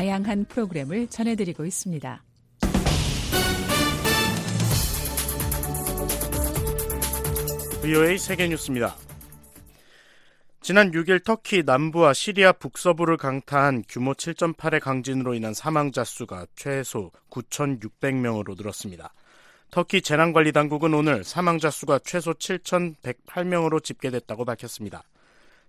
다양한 프로그램을 전해드리고 있습니다. VOA 세계뉴스입니다. 지난 6일 터키 남부와 시리아 북서부를 강타한 규모 7.8의 강진으로 인한 사망자 수가 최소 9,600명으로 늘었습니다. 터키 재난관리당국은 오늘 사망자 수가 최소 7,108명으로 집계됐다고 밝혔습니다.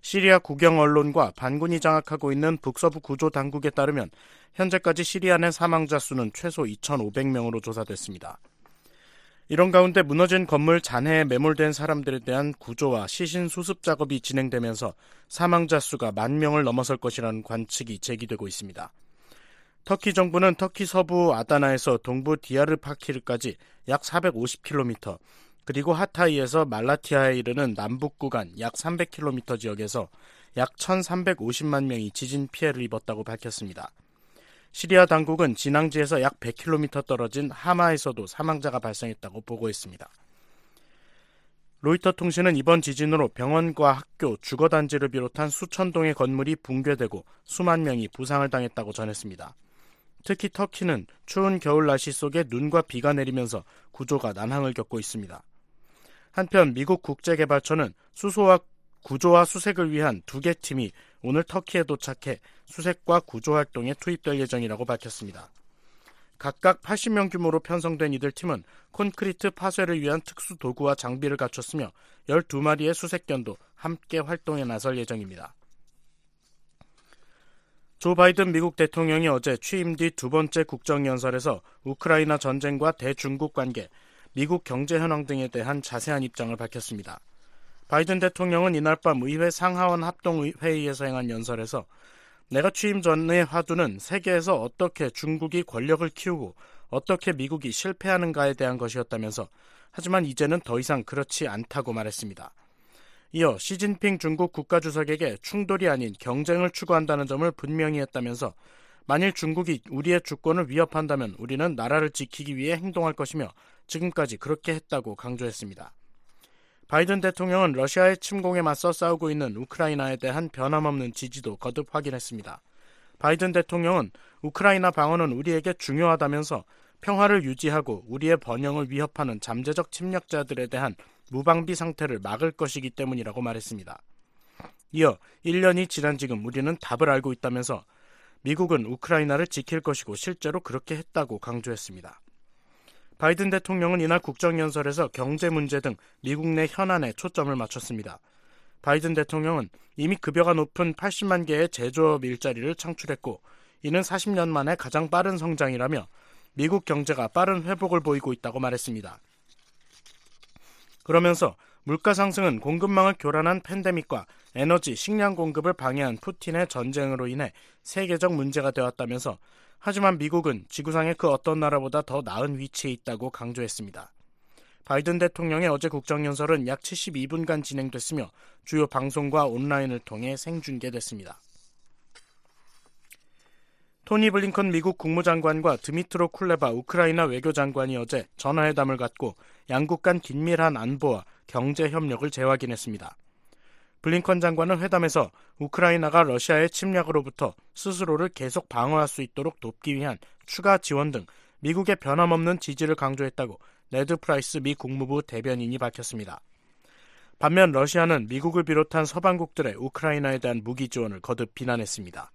시리아 국영 언론과 반군이 장악하고 있는 북서부 구조 당국에 따르면 현재까지 시리아 내 사망자 수는 최소 2,500명으로 조사됐습니다. 이런 가운데 무너진 건물 잔해에 매몰된 사람들에 대한 구조와 시신 수습 작업이 진행되면서 사망자 수가 만 명을 넘어설 것이라는 관측이 제기되고 있습니다. 터키 정부는 터키 서부 아다나에서 동부 디아르파키르까지 약 450km, 그리고 하타이에서 말라티아에 이르는 남북 구간 약 300km 지역에서 약 1,350만 명이 지진 피해를 입었다고 밝혔습니다. 시리아 당국은 진앙지에서 약 100km 떨어진 하마에서도 사망자가 발생했다고 보고했습니다. 로이터 통신은 이번 지진으로 병원과 학교, 주거단지를 비롯한 수천 동의 건물이 붕괴되고 수만 명이 부상을 당했다고 전했습니다. 특히 터키는 추운 겨울 날씨 속에 눈과 비가 내리면서 구조가 난항을 겪고 있습니다. 한편 미국 국제개발처는 수소와 구조와 수색을 위한 두 개 팀이 오늘 터키에 도착해 수색과 구조 활동에 투입될 예정이라고 밝혔습니다. 각각 80명 규모로 편성된 이들 팀은 콘크리트 파쇄를 위한 특수 도구와 장비를 갖췄으며 12마리의 수색견도 함께 활동에 나설 예정입니다. 조 바이든 미국 대통령이 어제 취임 뒤 두 번째 국정연설에서 우크라이나 전쟁과 대중국 관계, 미국 경제 현황 등에 대한 자세한 입장을 밝혔습니다. 바이든 대통령은 이날 밤 의회 상하원 합동회의에서 행한 연설에서 내가 취임 전의 화두는 세계에서 어떻게 중국이 권력을 키우고 어떻게 미국이 실패하는가에 대한 것이었다면서 하지만 이제는 더 이상 그렇지 않다고 말했습니다. 이어 시진핑 중국 국가주석에게 충돌이 아닌 경쟁을 추구한다는 점을 분명히 했다면서 만일 중국이 우리의 주권을 위협한다면 우리는 나라를 지키기 위해 행동할 것이며 지금까지 그렇게 했다고 강조했습니다. 바이든 대통령은 러시아의 침공에 맞서 싸우고 있는 우크라이나에 대한 변함없는 지지도 거듭 확인했습니다. 바이든 대통령은 우크라이나 방어는 우리에게 중요하다면서 평화를 유지하고 우리의 번영을 위협하는 잠재적 침략자들에 대한 무방비 상태를 막을 것이기 때문이라고 말했습니다. 이어 1년이 지난 지금 우리는 답을 알고 있다면서 미국은 우크라이나를 지킬 것이고 실제로 그렇게 했다고 강조했습니다. 바이든 대통령은 이날 국정연설에서 경제 문제 등 미국 내 현안에 초점을 맞췄습니다. 바이든 대통령은 이미 급여가 높은 80만 개의 제조업 일자리를 창출했고 이는 40년 만에 가장 빠른 성장이라며 미국 경제가 빠른 회복을 보이고 있다고 말했습니다. 그러면서 물가 상승은 공급망을 교란한 팬데믹과 에너지, 식량 공급을 방해한 푸틴의 전쟁으로 인해 세계적 문제가 되었다면서 하지만 미국은 지구상의 그 어떤 나라보다 더 나은 위치에 있다고 강조했습니다. 바이든 대통령의 어제 국정연설은 약 72분간 진행됐으며 주요 방송과 온라인을 통해 생중계됐습니다. 토니 블링컨 미국 국무장관과 드미트로 쿨레바 우크라이나 외교장관이 어제 전화회담을 갖고 양국 간 긴밀한 안보와 경제 협력을 재확인했습니다. 블링컨 장관은 회담에서 우크라이나가 러시아의 침략으로부터 스스로를 계속 방어할 수 있도록 돕기 위한 추가 지원 등 미국의 변함없는 지지를 강조했다고 네드 프라이스 미 국무부 대변인이 밝혔습니다. 반면 러시아는 미국을 비롯한 서방국들의 우크라이나에 대한 무기 지원을 거듭 비난했습니다.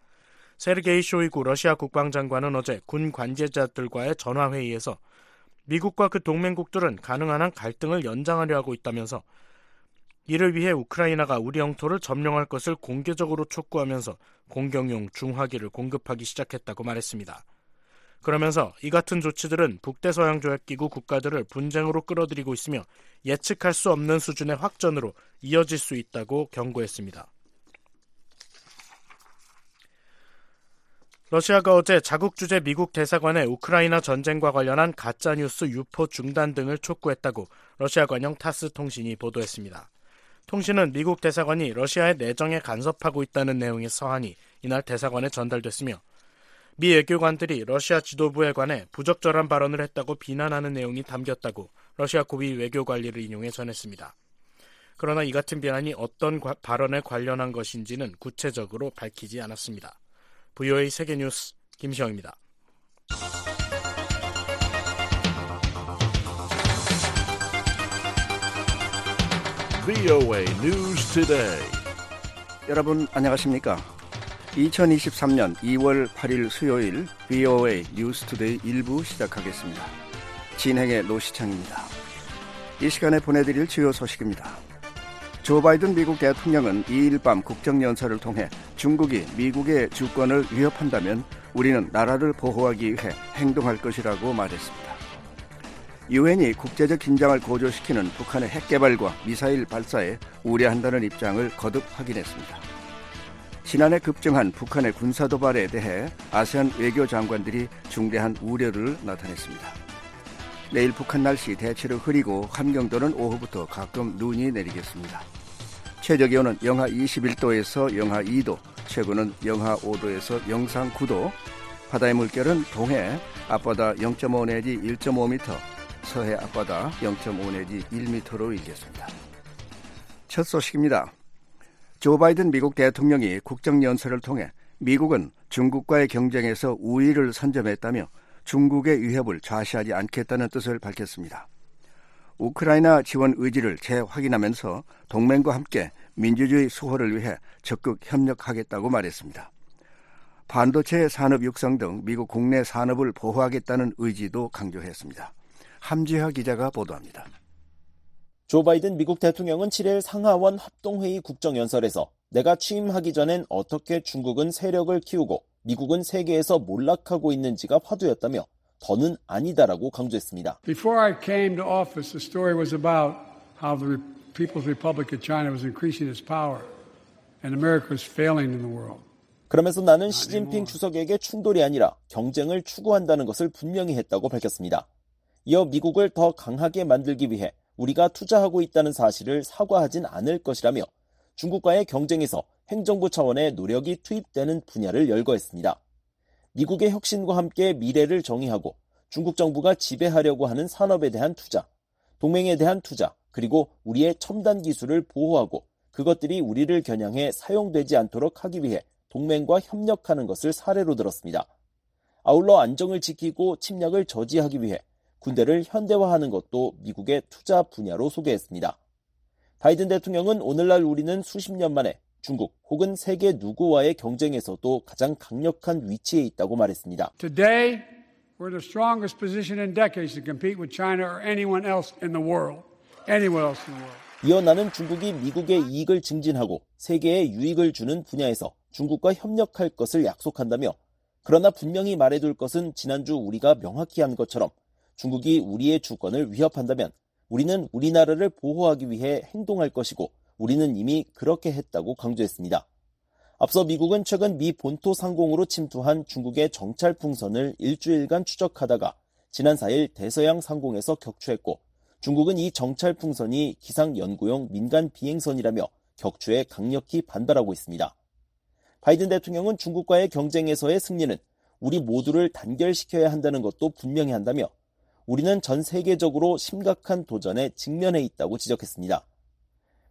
세르게이 쇼이구 러시아 국방장관은 어제 군 관계자들과의 전화 회의에서 미국과 그 동맹국들은 가능한 한 갈등을 연장하려 하고 있다면서 이를 위해 우크라이나가 우리 영토를 점령할 것을 공개적으로 촉구하면서 공격용 중화기를 공급하기 시작했다고 말했습니다. 그러면서 이 같은 조치들은 북대서양조약기구 국가들을 분쟁으로 끌어들이고 있으며 예측할 수 없는 수준의 확전으로 이어질 수 있다고 경고했습니다. 러시아가 어제 자국 주재 미국 대사관에 우크라이나 전쟁과 관련한 가짜뉴스 유포 중단 등을 촉구했다고 러시아 관영 타스 통신이 보도했습니다. 통신은 미국 대사관이 러시아의 내정에 간섭하고 있다는 내용의 서한이 이날 대사관에 전달됐으며 미 외교관들이 러시아 지도부에 관해 부적절한 발언을 했다고 비난하는 내용이 담겼다고 러시아 고위 외교 관리를 인용해 전했습니다. 그러나 이 같은 비난이 어떤 과, 발언에 관련한 것인지는 구체적으로 밝히지 않았습니다. VOA 세계뉴스 김시영입니다. VOA News Today. 여러분 안녕하십니까? 2023년 2월 8일 수요일 VOA 뉴스투데이 1부 시작하겠습니다. 진행의 노시창입니다. 이 시간에 보내드릴 주요 소식입니다. 조 바이든 미국 대통령은 2일 밤 국정연설을 통해 중국이 미국의 주권을 위협한다면 우리는 나라를 보호하기 위해 행동할 것이라고 말했습니다. 유엔이 국제적 긴장을 고조시키는 북한의 핵 개발과 미사일 발사에 우려한다는 입장을 거듭 확인했습니다. 지난해 급증한 북한의 군사 도발에 대해 아세안 외교 장관들이 중대한 우려를 나타냈습니다. 내일 북한 날씨 대체로 흐리고 함경도는 오후부터 가끔 눈이 내리겠습니다. 최저 기온은 영하 21도에서 영하 2도, 최고는 영하 5도에서 영상 9도, 바다의 물결은 동해 앞바다 0.5 내지 1.5m, 서해 앞바다 0.5 내지 1m로 일겠습니다. 첫 소식입니다. 조 바이든 미국 대통령이 국정연설을 통해 미국은 중국과의 경쟁에서 우위를 선점했다며 중국의 위협을 좌시하지 않겠다는 뜻을 밝혔습니다. 우크라이나 지원 의지를 재확인하면서 동맹과 함께 민주주의 수호를 위해 적극 협력하겠다고 말했습니다. 반도체 산업 육성 등 미국 국내 산업을 보호하겠다는 의지도 강조했습니다. 함지하 기자가 보도합니다. 조 바이든 미국 대통령은 7일 상하원 합동회의 국정연설에서 내가 취임하기 전엔 어떻게 중국은 세력을 키우고 미국은 세계에서 몰락하고 있는지가 화두였다며 더는 아니다라고 강조했습니다. Before I came to office, the story was about how the People's Republic of China was increasing its power and America was failing in the world. 그러면서 나는 시진핑 주석에게 충돌이 아니라 경쟁을 추구한다는 것을 분명히 했다고 밝혔습니다. 이어 미국을 더 강하게 만들기 위해 우리가 투자하고 있다는 사실을 사과하진 않을 것이라며 중국과의 경쟁에서 행정부 차원의 노력이 투입되는 분야를 열거했습니다. 미국의 혁신과 함께 미래를 정의하고 중국 정부가 지배하려고 하는 산업에 대한 투자, 동맹에 대한 투자, 그리고 우리의 첨단 기술을 보호하고 그것들이 우리를 겨냥해 사용되지 않도록 하기 위해 동맹과 협력하는 것을 사례로 들었습니다. 아울러 안정을 지키고 침략을 저지하기 위해 군대를 현대화하는 것도 미국의 투자 분야로 소개했습니다. 바이든 대통령은 오늘날 우리는 수십 년 만에 중국 혹은 세계 누구와의 경쟁에서도 가장 강력한 위치에 있다고 말했습니다. Today, we're the strongest position in decades to compete with China or anyone else in the world. Anyone else in the world. 이어 나는 중국이 미국의 이익을 증진하고 세계에 유익을 주는 분야에서 중국과 협력할 것을 약속한다며 그러나 분명히 말해둘 것은 지난주 우리가 명확히 한 것처럼 중국이 우리의 주권을 위협한다면 우리는 우리나라를 보호하기 위해 행동할 것이고 우리는 이미 그렇게 했다고 강조했습니다. 앞서 미국은 최근 미 본토 상공으로 침투한 중국의 정찰 풍선을 일주일간 추적하다가 지난 4일 대서양 상공에서 격추했고 중국은 이 정찰 풍선이 기상 연구용 민간 비행선이라며 격추에 강력히 반발하고 있습니다. 바이든 대통령은 중국과의 경쟁에서의 승리는 우리 모두를 단결시켜야 한다는 것도 분명히 한다며 우리는 전 세계적으로 심각한 도전에 직면해 있다고 지적했습니다.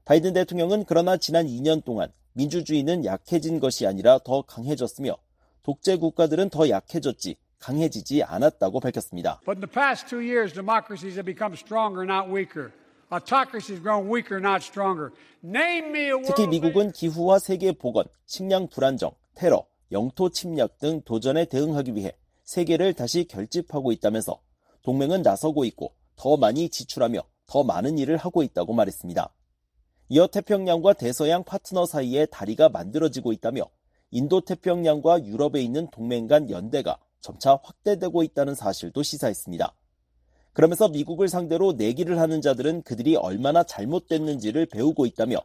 바이든 대통령은 그러나 지난 2년 동안 민주주의는 약해진 것이 아니라 더 강해졌으며 독재 국가들은 더 약해졌지 강해지지 않았다고 밝혔습니다. But in the past two years, democracies have become stronger, not weaker. Autocracies have grown weaker, not stronger. Name me a world. 특히 미국은 기후와 세계 보건, 식량 불안정, 테러, 영토 침략 등 도전에 대응하기 위해 세계를 다시 결집하고 있다면서 동맹은 나서고 있고 더 많이 지출하며 더 많은 일을 하고 있다고 말했습니다. 이어 태평양과 대서양 파트너 사이에 다리가 만들어지고 있다며 인도 태평양과 유럽에 있는 동맹 간 연대가 점차 확대되고 있다는 사실도 시사했습니다. 그러면서 미국을 상대로 내기를 하는 자들은 그들이 얼마나 잘못됐는지를 배우고 있다며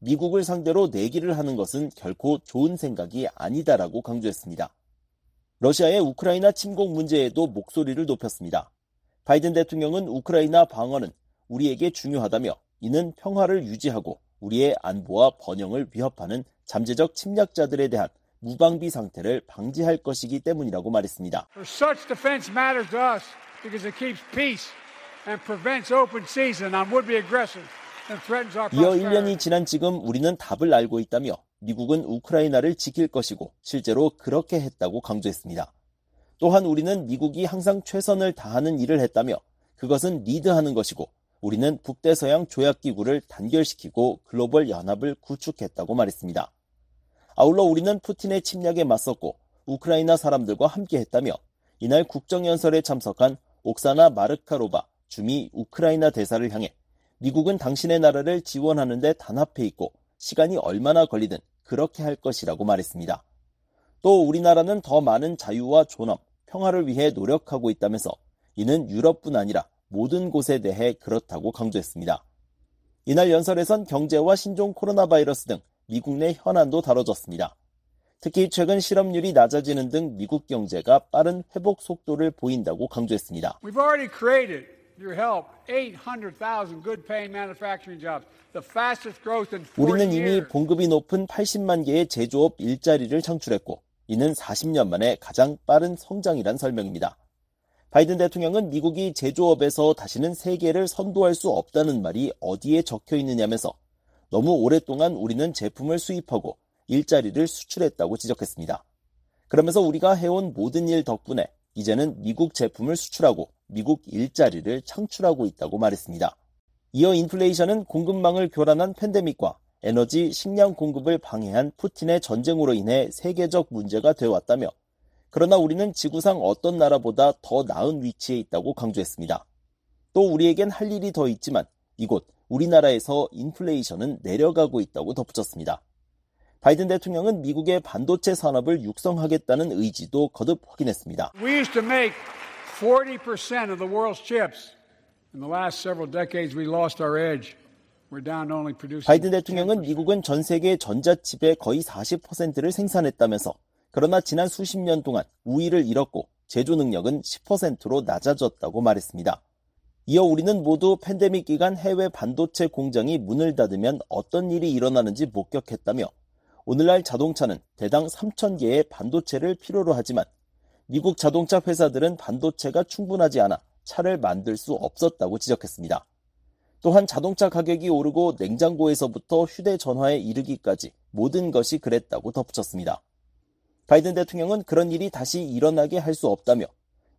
미국을 상대로 내기를 하는 것은 결코 좋은 생각이 아니다라고 강조했습니다. 러시아의 우크라이나 침공 문제에도 목소리를 높였습니다. 바이든 대통령은 우크라이나 방어는 우리에게 중요하다며 이는 평화를 유지하고 우리의 안보와 번영을 위협하는 잠재적 침략자들에 대한 무방비 상태를 방지할 것이기 때문이라고 말했습니다. 이어 prosperity. 1년이 지난 지금 우리는 답을 알고 있다며 미국은 우크라이나를 지킬 것이고 실제로 그렇게 했다고 강조했습니다. 또한 우리는 미국이 항상 최선을 다하는 일을 했다며 그것은 리드하는 것이고 우리는 북대서양 조약기구를 단결시키고 글로벌 연합을 구축했다고 말했습니다. 아울러 우리는 푸틴의 침략에 맞섰고 우크라이나 사람들과 함께 했다며 이날 국정연설에 참석한 옥사나 마르카로바 주미 우크라이나 대사를 향해 미국은 당신의 나라를 지원하는데 단합해 있고 시간이 얼마나 걸리든 그렇게 할 것이라고 말했습니다. 또 우리나라는 더 많은 자유와 존엄, 평화를 위해 노력하고 있다면서 이는 유럽뿐 아니라 모든 곳에 대해 그렇다고 강조했습니다. 이날 연설에선 경제와 신종 코로나 바이러스 등 미국 내 현안도 다뤄졌습니다. 특히 최근 실업률이 낮아지는 등 미국 경제가 빠른 회복 속도를 보인다고 강조했습니다. We've already created, through help, 800,000 good-paying manufacturing jobs, the fastest growth in 40 우리는 이미. 봉급이 높은 80만 개의 제조업 일자리를 창출했고 이는 40년 만에 가장 빠른 성장이란 설명입니다. 바이든 대통령은 미국이 제조업에서 다시는 세계를 선도할 수 없다는 말이 어디에 적혀 있느냐면서 너무 오랫동안 우리는 제품을 수입하고 일자리를 수출했다고 지적했습니다. 그러면서 우리가 해온 모든 일 덕분에 이제는 미국 제품을 수출하고 미국 일자리를 창출하고 있다고 말했습니다. 이어 인플레이션은 공급망을 교란한 팬데믹과 에너지, 식량 공급을 방해한 푸틴의 전쟁으로 인해 세계적 문제가 되어왔다며 그러나 우리는 지구상 어떤 나라보다 더 나은 위치에 있다고 강조했습니다. 또 우리에겐 할 일이 더 있지만 이곳 우리나라에서 인플레이션은 내려가고 있다고 덧붙였습니다. 바이든 대통령은 미국의 반도체 산업을 육성하겠다는 의지도 거듭 확인했습니다. We used to make 40% of the world's chips. In the last several decades, we lost our edge. 바이든 대통령은 미국은 전 세계 전자칩의 거의 40%를 생산했다면서 그러나 지난 수십 년 동안 우위를 잃었고 제조 능력은 10%로 낮아졌다고 말했습니다. 이어 우리는 모두 팬데믹 기간 해외 반도체 공장이 문을 닫으면 어떤 일이 일어나는지 목격했다며 오늘날 자동차는 대당 3,000개의 반도체를 필요로 하지만 미국 자동차 회사들은 반도체가 충분하지 않아 차를 만들 수 없었다고 지적했습니다. 또한 자동차 가격이 오르고 냉장고에서부터 휴대전화에 이르기까지 모든 것이 그랬다고 덧붙였습니다. 바이든 대통령은 그런 일이 다시 일어나게 할 수 없다며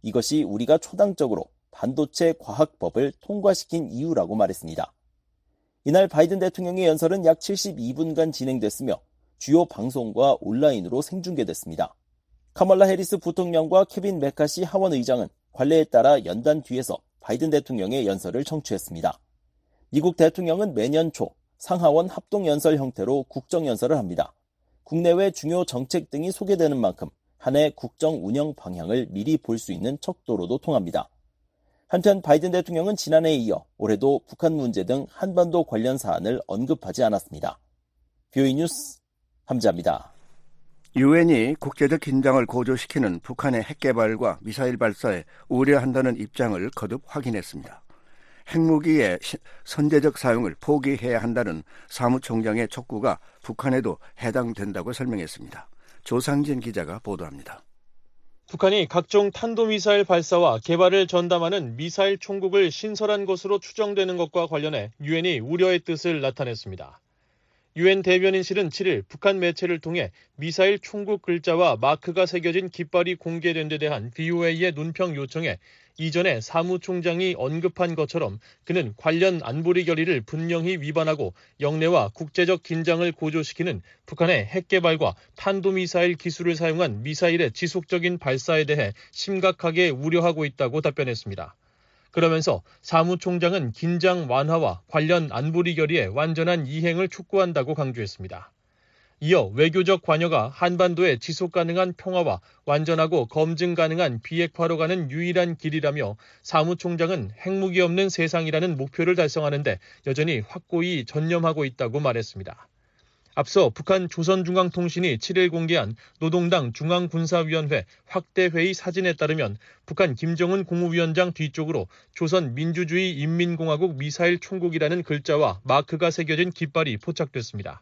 이것이 우리가 초당적으로 반도체 과학법을 통과시킨 이유라고 말했습니다. 이날 바이든 대통령의 연설은 약 72분간 진행됐으며 주요 방송과 온라인으로 생중계됐습니다. 카멀라 해리스 부통령과 케빈 매카시 하원 의장은 관례에 따라 연단 뒤에서 바이든 대통령의 연설을 청취했습니다. 미국 대통령은 매년 초 상하원 합동 연설 형태로 국정 연설을 합니다. 국내외 중요 정책 등이 소개되는 만큼 한 해 국정 운영 방향을 미리 볼 수 있는 척도로도 통합니다. 한편 바이든 대통령은 지난해에 이어 올해도 북한 문제 등 한반도 관련 사안을 언급하지 않았습니다. 뷰이 뉴스 함자입니다. 유엔이 국제적 긴장을 고조시키는 북한의 핵 개발과 미사일 발사에 우려한다는 입장을 거듭 확인했습니다. 핵무기의 시- 선제적 사용을 포기해야 한다는 사무총장의 촉구가 북한에도 해당된다고 설명했습니다. 조상진 기자가 보도합니다. 북한이 각종 탄도미사일 발사와 개발을 전담하는 미사일 총국을 신설한 것으로 추정되는 것과 관련해 유엔이 우려의 뜻을 나타냈습니다. 유엔 대변인실은 7일 북한 매체를 통해 미사일 총국 글자와 마크가 새겨진 깃발이 공개된 데 대한 VOA의 논평 요청에 이전에 사무총장이 언급한 것처럼 그는 관련 안보리 결의를 분명히 위반하고 영내와 국제적 긴장을 고조시키는 북한의 핵 개발과 탄도미사일 기술을 사용한 미사일의 지속적인 발사에 대해 심각하게 우려하고 있다고 답변했습니다. 그러면서 사무총장은 긴장 완화와 관련 안보리 결의의 완전한 이행을 촉구한다고 강조했습니다. 이어 외교적 관여가 한반도의 지속 가능한 평화와 완전하고 검증 가능한 비핵화로 가는 유일한 길이라며 사무총장은 핵무기 없는 세상이라는 목표를 달성하는데 여전히 확고히 전념하고 있다고 말했습니다. 앞서 북한 조선중앙통신이 7일 공개한 노동당 중앙군사위원회 확대회의 사진에 따르면 북한 김정은 국무위원장 뒤쪽으로 조선 민주주의 인민공화국 미사일 총국이라는 글자와 마크가 새겨진 깃발이 포착됐습니다.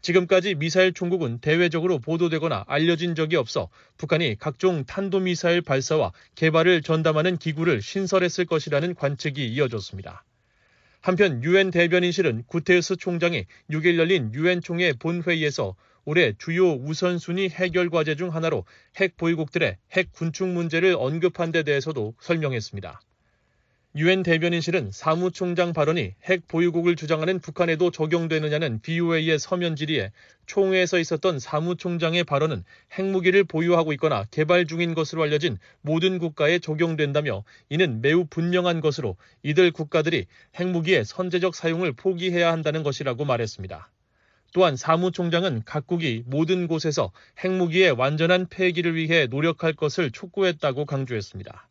지금까지 미사일 총국은 대외적으로 보도되거나 알려진 적이 없어 북한이 각종 탄도미사일 발사와 개발을 전담하는 기구를 신설했을 것이라는 관측이 이어졌습니다. 한편 유엔 대변인실은 구테우스 총장이 6일 열린 유엔 총회 본회의에서 올해 주요 우선순위 해결 과제 중 하나로 핵 보유국들의 핵 군축 문제를 언급한 데 대해서도 설명했습니다. 유엔 대변인실은 사무총장 발언이 핵 보유국을 주장하는 북한에도 적용되느냐는 BOA의 서면 질의에 총회에서 있었던 사무총장의 발언은 핵무기를 보유하고 있거나 개발 중인 것으로 알려진 모든 국가에 적용된다며 이는 매우 분명한 것으로 이들 국가들이 핵무기의 선제적 사용을 포기해야 한다는 것이라고 말했습니다. 또한 사무총장은 각국이 모든 곳에서 핵무기의 완전한 폐기를 위해 노력할 것을 촉구했다고 강조했습니다.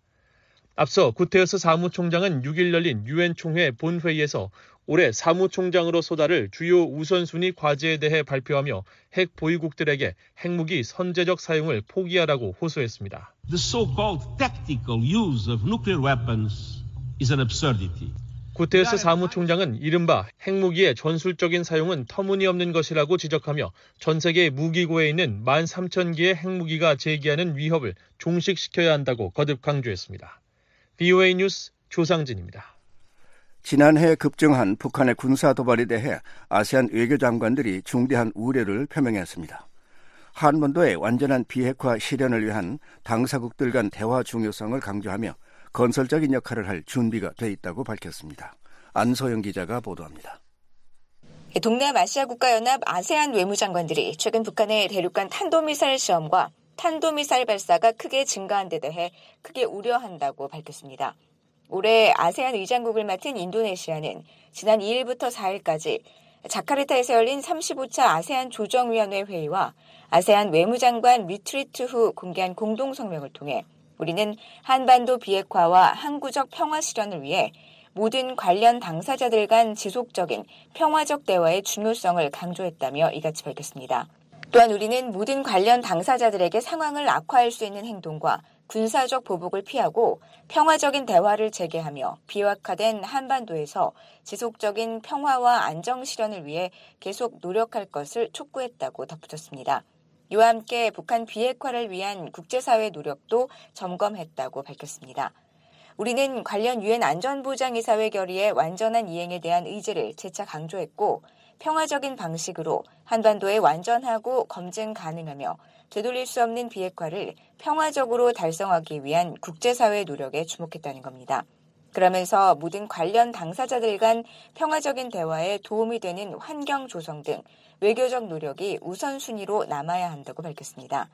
앞서 구테어스 사무총장은 6일 열린 유엔 총회 본회의에서 올해 사무총장으로서 다를 주요 우선순위 과제에 대해 발표하며 핵 보유국들에게 핵무기 선제적 사용을 포기하라고 호소했습니다. The so-called tactical use of nuclear weapons is an absurdity. 구테스 사무총장은 이른바 핵무기의 전술적인 사용은 터무니없는 것이라고 지적하며 전 세계 무기고에 있는 13,000개의 핵무기가 제기하는 위협을 종식시켜야 한다고 거듭 강조했습니다. BOA 뉴스 조상진입니다. 지난해 급증한 북한의 군사 도발에 대해 아세안 외교장관들이 중대한 우려를 표명했습니다. 한반도의 완전한 비핵화 실현을 위한 당사국들 간 대화 중요성을 강조하며 건설적인 역할을 할 준비가 돼 있다고 밝혔습니다. 안소영 기자가 보도합니다. 동남아시아 국가연합 아세안 외무장관들이 최근 북한의 대륙간 탄도미사일 시험과 탄도미사일 발사가 크게 증가한 데 대해 크게 우려한다고 밝혔습니다. 올해 아세안 의장국을 맡은 인도네시아는 지난 2일부터 4일까지 자카르타에서 열린 35차 아세안 조정위원회 회의와 아세안 외무장관 retreat 후 공개한 공동성명을 통해 우리는 한반도 비핵화와 항구적 평화 실현을 위해 모든 관련 당사자들 간 지속적인 평화적 대화의 중요성을 강조했다며 이같이 밝혔습니다. 또한 우리는 모든 관련 당사자들에게 상황을 악화할 수 있는 행동과 군사적 보복을 피하고 평화적인 대화를 재개하며 비확화된 한반도에서 지속적인 평화와 안정 실현을 위해 계속 노력할 것을 촉구했다고 덧붙였습니다. 이와 함께 북한 비핵화를 위한 국제사회 노력도 점검했다고 밝혔습니다. 우리는 관련 유엔 안전보장이사회 결의의 완전한 이행에 대한 의지를 재차 강조했고 평화적인 방식으로 한반도에 완전하고 검증 가능하며 되돌릴 수 없는 비핵화를 평화적으로 달성하기 위한 국제사회의 노력에 주목했다는 겁니다. 그러면서 모든 관련 당사자들 간 평화적인 대화에 도움이 되는 환경 조성 등 외교적 노력이 우선순위로 남아야 한다고 밝혔습니다.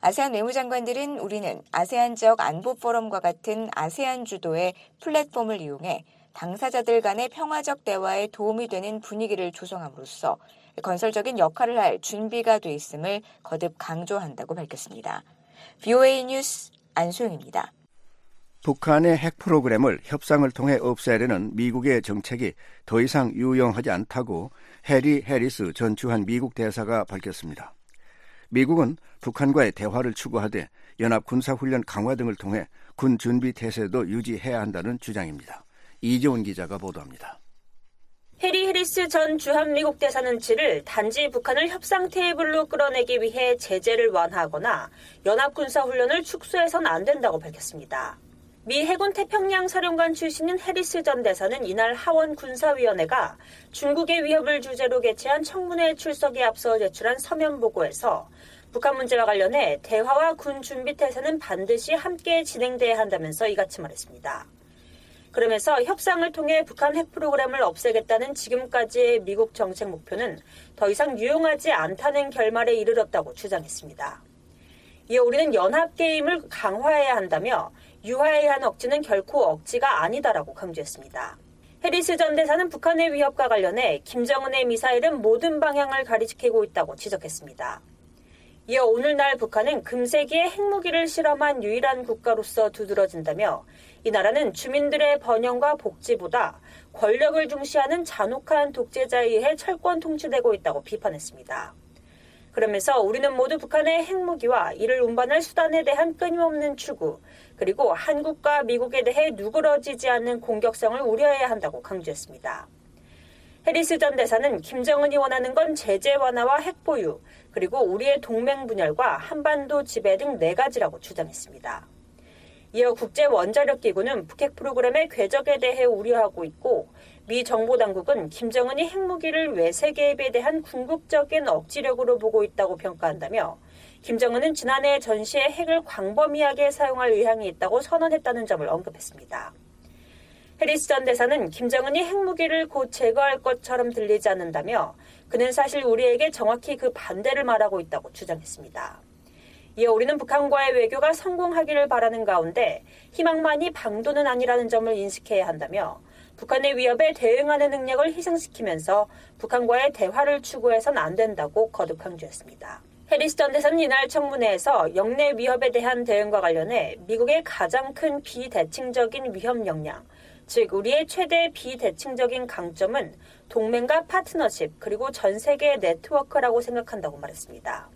아세안 외무장관들은 우리는 아세안 지역 안보 포럼과 같은 아세안 주도의 플랫폼을 이용해 당사자들 간의 평화적 대화에 도움이 되는 분위기를 조성함으로써 건설적인 역할을 할 준비가 돼 있음을 거듭 강조한다고 밝혔습니다. BOA 뉴스 안소영입니다. 북한의 핵 프로그램을 협상을 통해 없애려는 미국의 정책이 더 이상 유용하지 않다고 해리 해리스 전 주한 미국 대사가 밝혔습니다. 미국은 북한과의 대화를 추구하되 연합 군사훈련 강화 등을 통해 군 준비 태세도 유지해야 한다는 주장입니다. 이재원 기자가 보도합니다. 해리 해리스 전 주한미국 대사는 7일 단지 북한을 협상 테이블로 끌어내기 위해 제재를 완화하거나 연합군사훈련을 축소해선 안 된다고 밝혔습니다. 미 해군 태평양 사령관 출신인 해리스 전 대사는 이날 하원 군사위원회가 중국의 위협을 주제로 개최한 청문회 출석에 앞서 제출한 서면 보고에서 북한 문제와 관련해 대화와 군 준비 태세는 반드시 함께 진행돼야 한다면서 이같이 말했습니다. 그러면서 협상을 통해 북한 핵 프로그램을 없애겠다는 지금까지의 미국 정책 목표는 더 이상 유용하지 않다는 결말에 이르렀다고 주장했습니다. 이어 우리는 연합 게임을 강화해야 한다며 유화에 의한 억지는 결코 억지가 아니다라고 강조했습니다. 해리스 전 대사는 북한의 위협과 관련해 김정은의 미사일은 모든 방향을 가리키고 있다고 지적했습니다. 이어 오늘날 북한은 금세기에 핵무기를 실험한 유일한 국가로서 두드러진다며 이 나라는 주민들의 번영과 복지보다 권력을 중시하는 잔혹한 독재자에 의해 철권 통치되고 있다고 비판했습니다. 그러면서 우리는 모두 북한의 핵무기와 이를 운반할 수단에 대한 끊임없는 추구, 그리고 한국과 미국에 대해 누그러지지 않는 공격성을 우려해야 한다고 강조했습니다. 해리스 전 대사는 김정은이 원하는 건 제재 완화와 핵 보유, 그리고 우리의 동맹 분열과 한반도 지배 등 네 가지라고 주장했습니다. 이어 국제 원자력 기구는 북핵 프로그램의 궤적에 대해 우려하고 있고 미 정보 당국은 김정은이 핵무기를 외세 개입에 대한 궁극적인 억지력으로 보고 있다고 평가한다며 김정은은 지난해 전시에 핵을 광범위하게 사용할 의향이 있다고 선언했다는 점을 언급했습니다. 해리스 전 대사는 김정은이 핵무기를 곧 제거할 것처럼 들리지 않는다며 그는 사실 우리에게 정확히 그 반대를 말하고 있다고 주장했습니다. 이어 우리는 북한과의 외교가 성공하기를 바라는 가운데 희망만이 방도는 아니라는 점을 인식해야 한다며 북한의 위협에 대응하는 능력을 희생시키면서 북한과의 대화를 추구해선 안 된다고 거듭 강조했습니다. 해리스 전 대사는 이날 청문회에서 영내 위협에 대한 대응과 관련해 미국의 가장 큰 비대칭적인 위협 역량, 즉 우리의 최대 비대칭적인 강점은 동맹과 파트너십 그리고 전 세계 네트워크라고 생각한다고 말했습니다.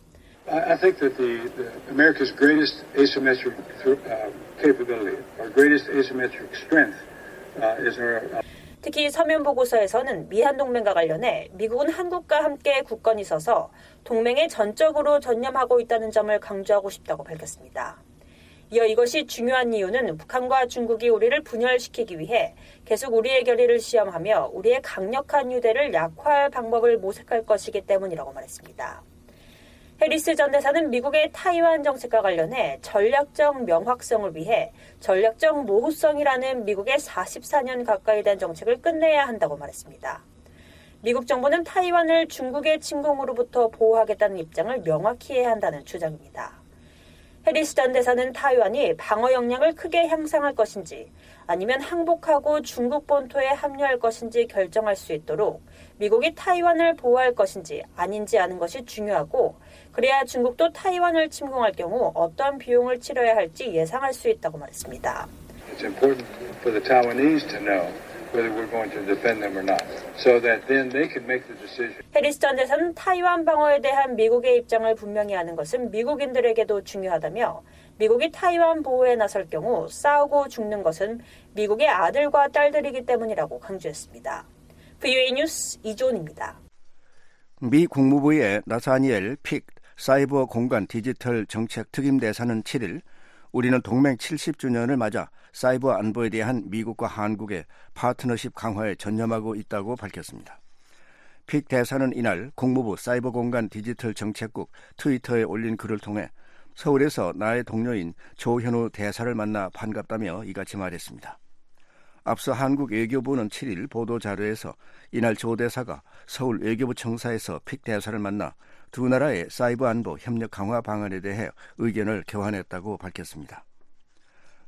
I think that the, the America's greatest asymmetric uh, capability, or greatest asymmetric strength, uh, is our. Uh... 특히 서면 보고서에서는 미한 동맹과 관련해 미국은 한국과 함께 굳건히 서서 동맹에 전적으로 전념하고 있다는 점을 강조하고 싶다고 밝혔습니다. 이어 이것이 중요한 이유는 북한과 중국이 우리를 분열시키기 위해 계속 우리의 결의를 시험하며 우리의 강력한 유대를 약화할 방법을 모색할 것이기 때문이라고 말했습니다. 해리스 전 대사는 미국의 타이완 정책과 관련해 전략적 명확성을 위해 전략적 모호성이라는 미국의 44년 가까이 된 정책을 끝내야 한다고 말했습니다. 미국 정부는 타이완을 중국의 침공으로부터 보호하겠다는 입장을 명확히 해야 한다는 주장입니다. 해리스 전 대사는 타이완이 방어 역량을 크게 향상할 것인지 아니면 항복하고 중국 본토에 합류할 것인지 결정할 수 있도록 미국이 타이완을 보호할 것인지 아닌지 아는 것이 중요하고 그래야 중국도 타이완을 침공할 경우 어떤 비용을 치러야 할지 예상할 수 있다고 말했습니다. It's important for the Taiwanese to know whether we're going to defend them or not. So that then they can make the decision. 해리스 전 대사는 타이완 방어에 대한 미국의 입장을 분명히 하는 것은 미국인들에게도 중요하다며 미국이 타이완 보호에 나설 경우 싸우고 죽는 것은 미국의 아들과 딸들이기 때문이라고 강조했습니다. VOA 뉴스 이존입니다. 미 국무부의 나사니엘 픽 사이버 공간 디지털 정책 특임 대사는 7일 우리는 동맹 70주년을 맞아 사이버 안보에 대한 미국과 한국의 파트너십 강화에 전념하고 있다고 밝혔습니다. 픽 대사는 이날 국무부 사이버 공간 디지털 정책국 트위터에 올린 글을 통해 서울에서 나의 동료인 조현우 대사를 만나 반갑다며 이같이 말했습니다. 앞서 한국 외교부는 7일 보도 자료에서 이날 조 대사가 서울 외교부 청사에서 픽 대사를 만나 두 나라의 사이버 안보 협력 강화 방안에 대해 의견을 교환했다고 밝혔습니다.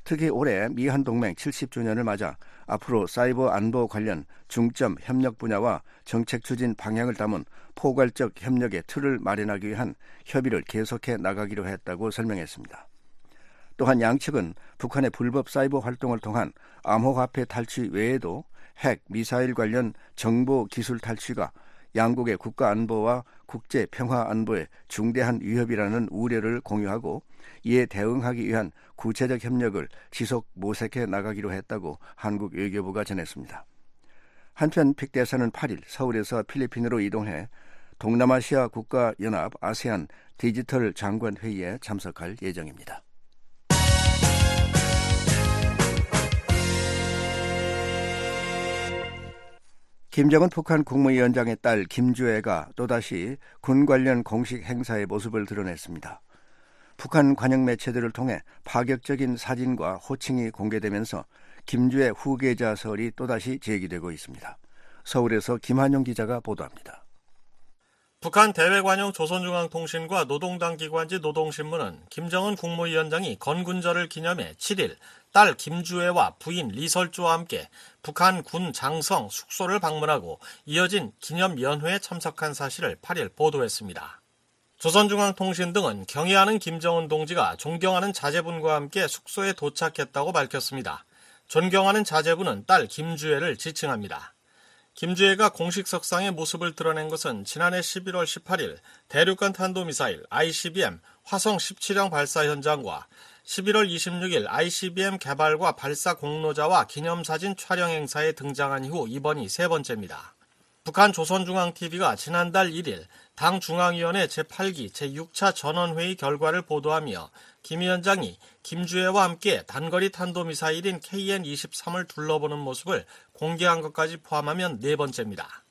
특히 올해 미한 동맹 70주년을 맞아 앞으로 사이버 안보 관련 중점 협력 분야와 정책 추진 방향을 담은 포괄적 협력의 틀을 마련하기 위한 협의를 계속해 나가기로 했다고 설명했습니다. 또한 양측은 북한의 불법 사이버 활동을 통한 암호화폐 탈취 외에도 핵, 미사일 관련 정보 기술 탈취가 양국의 국가 안보와 국제 평화 안보에 중대한 위협이라는 우려를 공유하고 이에 대응하기 위한 구체적 협력을 지속 모색해 나가기로 했다고 한국 외교부가 전했습니다. 한편 픽 대사는 8일 서울에서 필리핀으로 이동해 동남아시아 국가연합 아세안 디지털 장관 회의에 참석할 예정입니다. 김정은 북한 국무위원장의 딸 김주애가 또다시 군 관련 공식 행사의 모습을 드러냈습니다. 북한 관영 매체들을 통해 파격적인 사진과 호칭이 공개되면서 김주애 후계자설이 또다시 제기되고 있습니다. 서울에서 김한용 기자가 보도합니다. 북한 대외관용 조선중앙통신과 노동당 기관지 노동신문은 김정은 국무위원장이 건군절을 기념해 7일 딸 김주애와 부인 리설주와 함께 북한 군 장성 숙소를 방문하고 이어진 기념 연회에 참석한 사실을 8일 보도했습니다. 조선중앙통신 등은 경의하는 김정은 동지가 존경하는 자제분과 함께 숙소에 도착했다고 밝혔습니다. 존경하는 자제분은 딸 김주애를 지칭합니다. 김주애가 공식 석상의 모습을 드러낸 것은 지난해 11월 18일 대륙간 탄도미사일 ICBM 화성 17형 발사 현장과 11월 26일 ICBM 개발과 발사 공로자와 기념사진 촬영 행사에 등장한 이후 이번이 세 번째입니다. 북한 조선중앙TV가 지난달 1일 당 중앙위원회 제8기 제6차 전원회의 결과를 보도하며 김 위원장이 김주애와 함께 단거리 탄도미사일인 KN-23을 둘러보는 모습을 공개한 것까지 포함하면 네 번째입니다.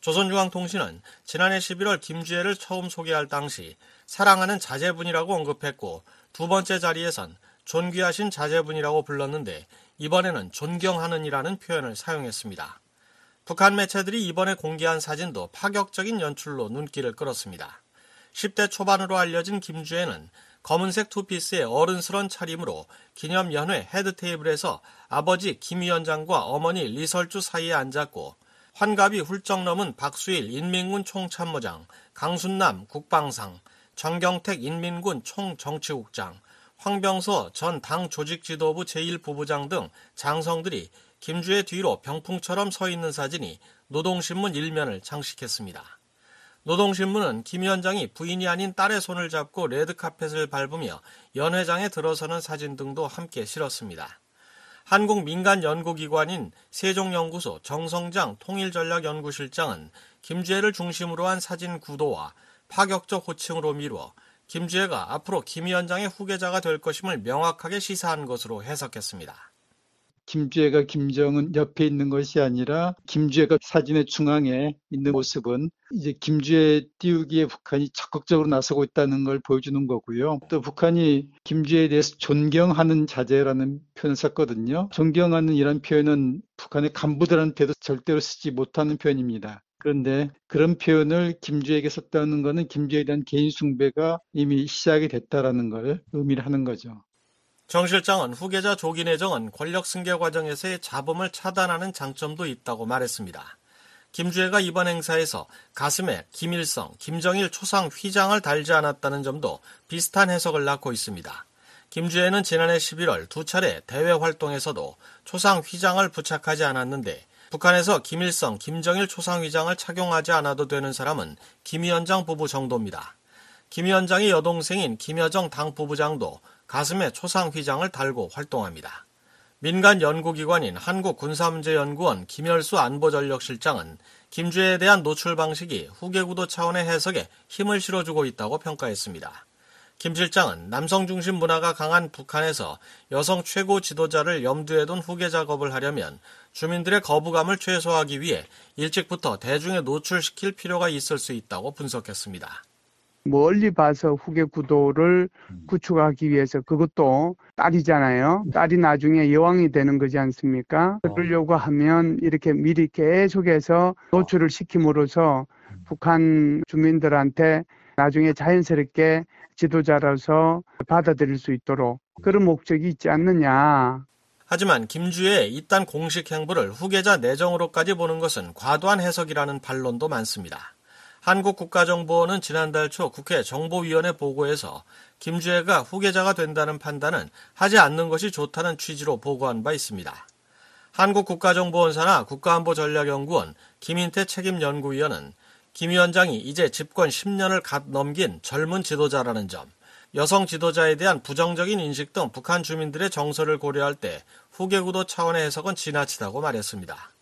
조선중앙통신은 지난해 11월 김주애를 처음 소개할 당시 사랑하는 자제분이라고 언급했고 두 번째 자리에선 존귀하신 자제분이라고 불렀는데 이번에는 존경하는이라는 표현을 사용했습니다. 북한 매체들이 이번에 공개한 사진도 파격적인 연출로 눈길을 끌었습니다. 10대 초반으로 알려진 김주애는 검은색 투피스의 어른스런 차림으로 기념연회 헤드테이블에서 아버지 김 위원장과 어머니 리설주 사이에 앉았고 환갑이 훌쩍 넘은 박수일 인민군 총참모장, 강순남 국방상, 정경택 인민군 총정치국장, 황병서 전 당 조직지도부 제1부부장 등 장성들이 김주의 뒤로 병풍처럼 서 있는 사진이 노동신문 일면을 장식했습니다. 노동신문은 김 위원장이 부인이 아닌 딸의 손을 잡고 레드카펫을 밟으며 연회장에 들어서는 사진 등도 함께 실었습니다. 한국 민간 연구기관인 세종연구소 정성장 통일전략연구실장은 김주애를 중심으로 한 사진 구도와 파격적 호칭으로 미루어 김주애가 앞으로 김 위원장의 후계자가 될 것임을 명확하게 시사한 것으로 해석했습니다. 김주애가 김정은 옆에 있는 것이 아니라 김주애가 사진의 중앙에 있는 모습은 이제 김주애 띄우기에 북한이 적극적으로 나서고 있다는 걸 보여주는 거고요. 또 북한이 김주애에 대해서 존경하는 자제라는 표현을 썼거든요. 존경하는 이런 표현은 북한의 간부들한테도 절대로 쓰지 못하는 표현입니다. 그런데 그런 표현을 김주애에게 썼다는 것은 김주애에 대한 개인 숭배가 이미 시작이 됐다라는 걸 의미를 하는 거죠. 정 실장은 후계자 조기 내 정은 권력 승계 과정에서의 잡음을 차단하는 장점도 있다고 말했습니다. 김주애가 이번 행사에서 가슴에 김일성, 김정일 초상 휘장을 달지 않았다는 점도 비슷한 해석을 낳고 있습니다. 김주애는 지난해 11월 두 차례 대외 활동에서도 초상 휘장을 부착하지 않았는데 북한에서 김일성, 김정일 초상 휘장을 착용하지 않아도 되는 사람은 김 위원장 부부 정도입니다. 김 위원장의 여동생인 김여정 당 부부장도 가슴에 초상 휘장을 달고 활동합니다. 민간 연구기관인 한국군사문제연구원 김열수 안보전력실장은 김주애에 대한 노출 방식이 후계구도 차원의 해석에 힘을 실어주고 있다고 평가했습니다. 김 실장은 남성 중심 문화가 강한 북한에서 여성 최고 지도자를 염두에 둔 후계 작업을 하려면 주민들의 거부감을 최소화하기 위해 일찍부터 대중에 노출시킬 필요가 있을 수 있다고 분석했습니다. 멀리 봐서 후계 구도를 구축하기 위해서 그것도 딸이잖아요. 딸이 나중에 여왕이 되는 거지 않습니까? 그러려고 하면 이렇게 미리 계속해서 노출을 시킴으로써 북한 주민들한테 나중에 자연스럽게 지도자로서 받아들일 수 있도록 그런 목적이 있지 않느냐. 하지만 김주의 이딴 공식 행보를 후계자 내정으로까지 보는 것은 과도한 해석이라는 반론도 많습니다. 한국국가정보원은 지난달 초 국회 정보위원회 보고에서 김주애가 후계자가 된다는 판단은 하지 않는 것이 좋다는 취지로 보고한 바 있습니다. 한국국가정보원 산하 국가안보전략연구원 김인태 책임연구위원은 김 위원장이 이제 집권 10년을 갓 넘긴 젊은 지도자라는 점, 여성 지도자에 대한 부정적인 인식 등 북한 주민들의 정서를 고려할 때 후계구도 차원의 해석은 지나치다고 말했습니다.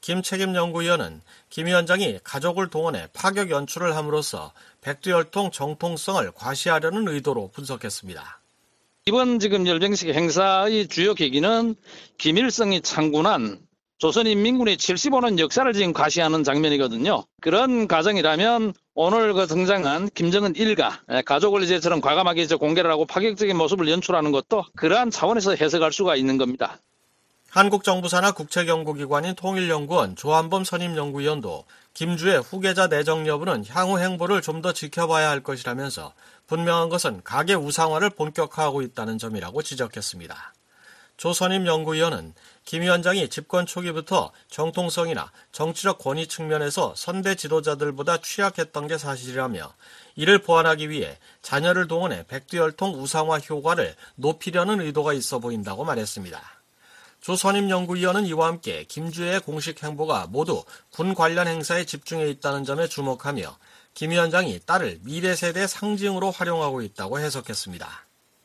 김 책임 연구위원은 김 위원장이 가족을 동원해 파격 연출을 함으로써 백두혈통 정통성을 과시하려는 의도로 분석했습니다. 이번 지금 열병식 행사의 주요 계기는 김일성이 창군한 조선인민군의 75년 역사를 지금 과시하는 장면이거든요. 그런 과정이라면 오늘 그 등장한 김정은 일가 예, 가족을 이제처럼 과감하게 이제 공개를 하고 파격적인 모습을 연출하는 것도 그러한 차원에서 해석할 수가 있는 겁니다. 한국 정부 산하 국책연구기관인 통일연구원 조한범 선임연구위원도 김주의 후계자 내정 여부는 향후 행보를 좀 더 지켜봐야 할 것이라면서 분명한 것은 가계 우상화를 본격화하고 있다는 점이라고 지적했습니다. 조선임 연구위원은 김 위원장이 집권 초기부터 정통성이나 정치적 권위 측면에서 선대 지도자들보다 취약했던 게 사실이라며 이를 보완하기 위해 자녀를 동원해 백두혈통 우상화 효과를 높이려는 의도가 있어 보인다고 말했습니다. 조선임 연구위원은 이와 함께 김주혜의 공식 행보가 모두 군 관련 행사에 집중해 있다는 점에 주목하며 김 위원장이 딸을 미래 세대 상징으로 활용하고 있다고 해석했습니다.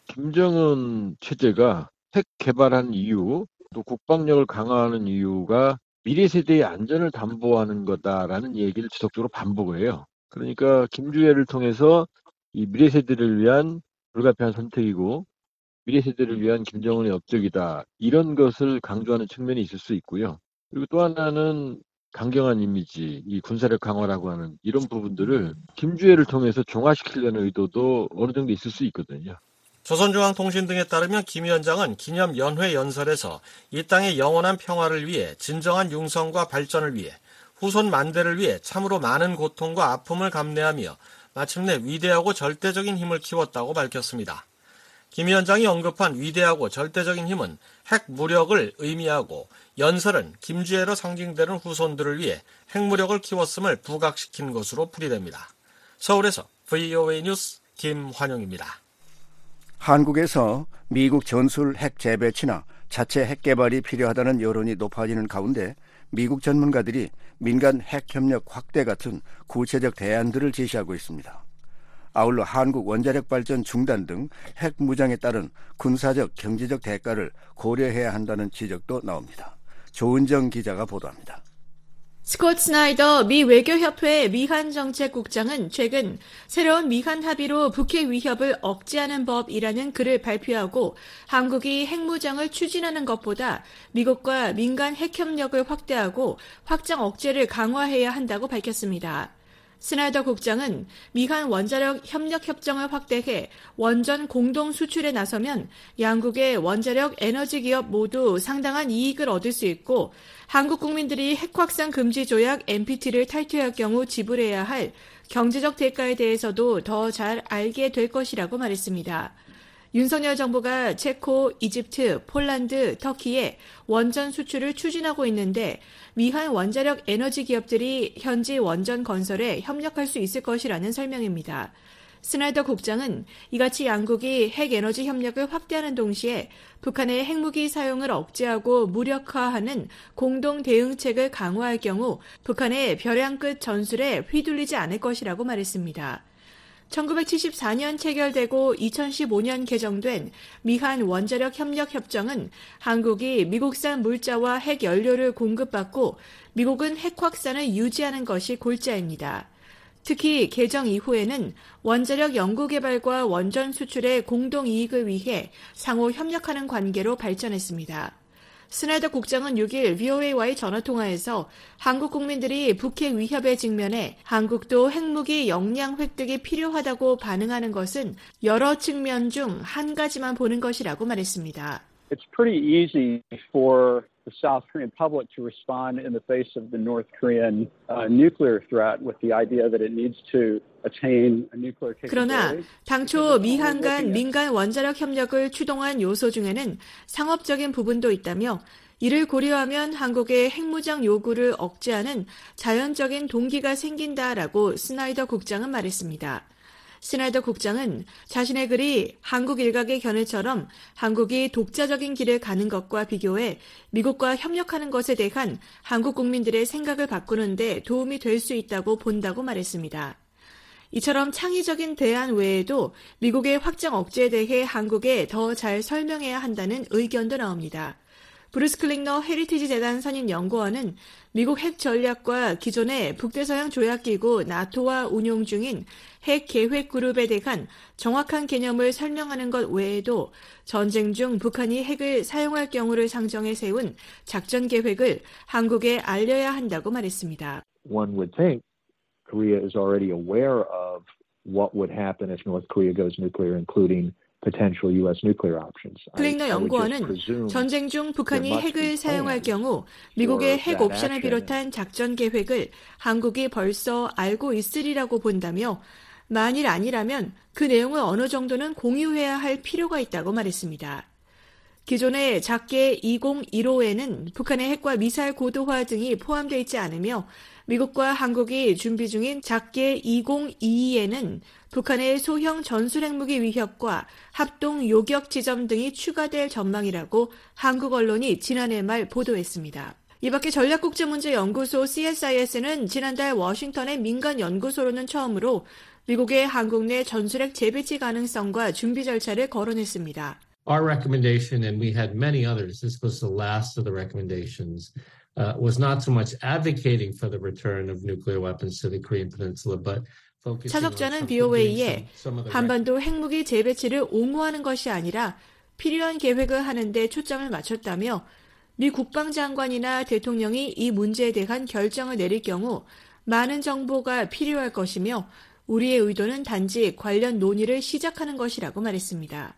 김정은 체제가 핵 개발한 이유, 또 국방력을 강화하는 이유가 미래 세대의 안전을 담보하는 거다라는 얘기를 지속적으로 반복을 해요. 그러니까 김주애를 통해서 이 미래 세대를 위한 불가피한 선택이고 미래 세대를 위한 김정은의 업적이다. 이런 것을 강조하는 측면이 있을 수 있고요. 그리고 또 하나는 강경한 이미지, 이 군사력 강화라고 하는 이런 부분들을 김주애를 통해서 종화시키려는 의도도 어느 정도 있을 수 있거든요. 조선중앙통신 등에 따르면 김 위원장은 기념 연회 연설에서 이 땅의 영원한 평화를 위해 진정한 융성과 발전을 위해 후손 만대를 위해 참으로 많은 고통과 아픔을 감내하며 마침내 위대하고 절대적인 힘을 키웠다고 밝혔습니다. 김 위원장이 언급한 위대하고 절대적인 힘은 핵 무력을 의미하고 연설은 김주애로 상징되는 후손들을 위해 핵 무력을 키웠음을 부각시킨 것으로 풀이됩니다. 서울에서 VOA 뉴스 김환용입니다. 한국에서 미국 전술 핵 재배치나 자체 핵 개발이 필요하다는 여론이 높아지는 가운데 미국 전문가들이 민간 핵 협력 확대 같은 구체적 대안들을 제시하고 있습니다. 아울러 한국 원자력 발전 중단 등 핵 무장에 따른 군사적 경제적 대가를 고려해야 한다는 지적도 나옵니다. 조은정 기자가 보도합니다. 스콧 스나이더 미 외교협회 미한 정책국장은 최근 새로운 미한 합의로 북핵 위협을 억제하는 법이라는 글을 발표하고 한국이 핵무장을 추진하는 것보다 미국과 민간 핵협력을 확대하고 확장 억제를 강화해야 한다고 밝혔습니다. 스나이더 국장은 미한 원자력 협력 협정을 확대해 원전 공동 수출에 나서면 양국의 원자력 에너지 기업 모두 상당한 이익을 얻을 수 있고 한국 국민들이 핵 확산 금지 조약 NPT를 탈퇴할 경우 지불해야 할 경제적 대가에 대해서도 더 잘 알게 될 것이라고 말했습니다. 윤석열 정부가 체코, 이집트, 폴란드, 터키에 원전 수출을 추진하고 있는데 미한 원자력 에너지 기업들이 현지 원전 건설에 협력할 수 있을 것이라는 설명입니다. 스나이더 국장은 이같이 양국이 핵 에너지 협력을 확대하는 동시에 북한의 핵무기 사용을 억제하고 무력화하는 공동 대응책을 강화할 경우 북한의 벼랑 끝 전술에 휘둘리지 않을 것이라고 말했습니다. 1974년 체결되고 2015년 개정된 미한 원자력 협력 협정은 한국이 미국산 물자와 핵 연료를 공급받고 미국은 핵 확산을 유지하는 것이 골자입니다. 특히 개정 이후에는 원자력 연구 개발과 원전 수출의 공동 이익을 위해 상호 협력하는 관계로 발전했습니다. 스나이더 국장은 6일 VOA와의 전화통화에서 한국 국민들이 북핵 위협에 직면해 한국도 핵무기 역량 획득이 필요하다고 반응하는 것은 여러 측면 중 한 가지만 보는 것이라고 말했습니다. It's pretty easy for the South Korean public to respond in the face of the North Korean uh, nuclear threat with the idea that it needs to attain a nuclear capability. 그러나 당초 미한 간 민간 원자력 협력을 추동한 요소 중에는 상업적인 부분도 있다며 이를 고려하면 한국의 핵무장 요구를 억제하는 자연적인 동기가 생긴다라고 스나이더 국장은 말했습니다. 스나이더 국장은 자신의 글이 한국 일각의 견해처럼 한국이 독자적인 길을 가는 것과 비교해 미국과 협력하는 것에 대한 한국 국민들의 생각을 바꾸는데 도움이 될 수 있다고 본다고 말했습니다. 이처럼 창의적인 대안 외에도 미국의 확장 억제에 대해 한국에 더 잘 설명해야 한다는 의견도 나옵니다. 브루스 클링너 헤리티지 재단 선임 연구원은 미국 핵 전략과 기존의 북대서양 조약기구 나토와 운용 중인 핵 계획 그룹에 대한 정확한 개념을 설명하는 것 외에도 전쟁 중 북한이 핵을 사용할 경우를 상정해 세운 작전 계획을 한국에 알려야 한다고 말했습니다. One would think Korea is already aware of what would happen if North Korea goes nuclear, including 클링너 연구원은 전쟁 중 북한이 핵을 사용할 경우 미국의 핵 옵션을 비롯한 작전 계획을 한국이 벌써 알고 있으리라고 본다며 만일 아니라면 그 내용을 어느 정도는 공유해야 할 필요가 있다고 말했습니다. 기존의 작게 2015에는 북한의 핵과 미사일 고도화 등이 포함되어 있지 않으며 미국과 한국이 준비 중인 작게 2022에는 북한의 소형 전술핵무기 위협과 합동 요격 지점 등이 추가될 전망이라고 한국 언론이 지난해 말 보도했습니다. 이 밖에 전략국제문제연구소 CSIS는 지난달 워싱턴의 민간 연구소로는 처음으로 미국의 한국 내 전술핵 재배치 가능성과 준비 절차를 거론했습니다. Our recommendation, and we had many others, this was the last of the recommendations, uh, was not so much advocating for the return of nuclear weapons to the Korean Peninsula, but 차석자는 BOA에 한반도 핵무기 재배치를 옹호하는 것이 아니라 필요한 계획을 하는데 초점을 맞췄다며 미 국방장관이나 대통령이 이 문제에 대한 결정을 내릴 경우 많은 정보가 필요할 것이며 우리의 의도는 단지 관련 논의를 시작하는 것이라고 말했습니다.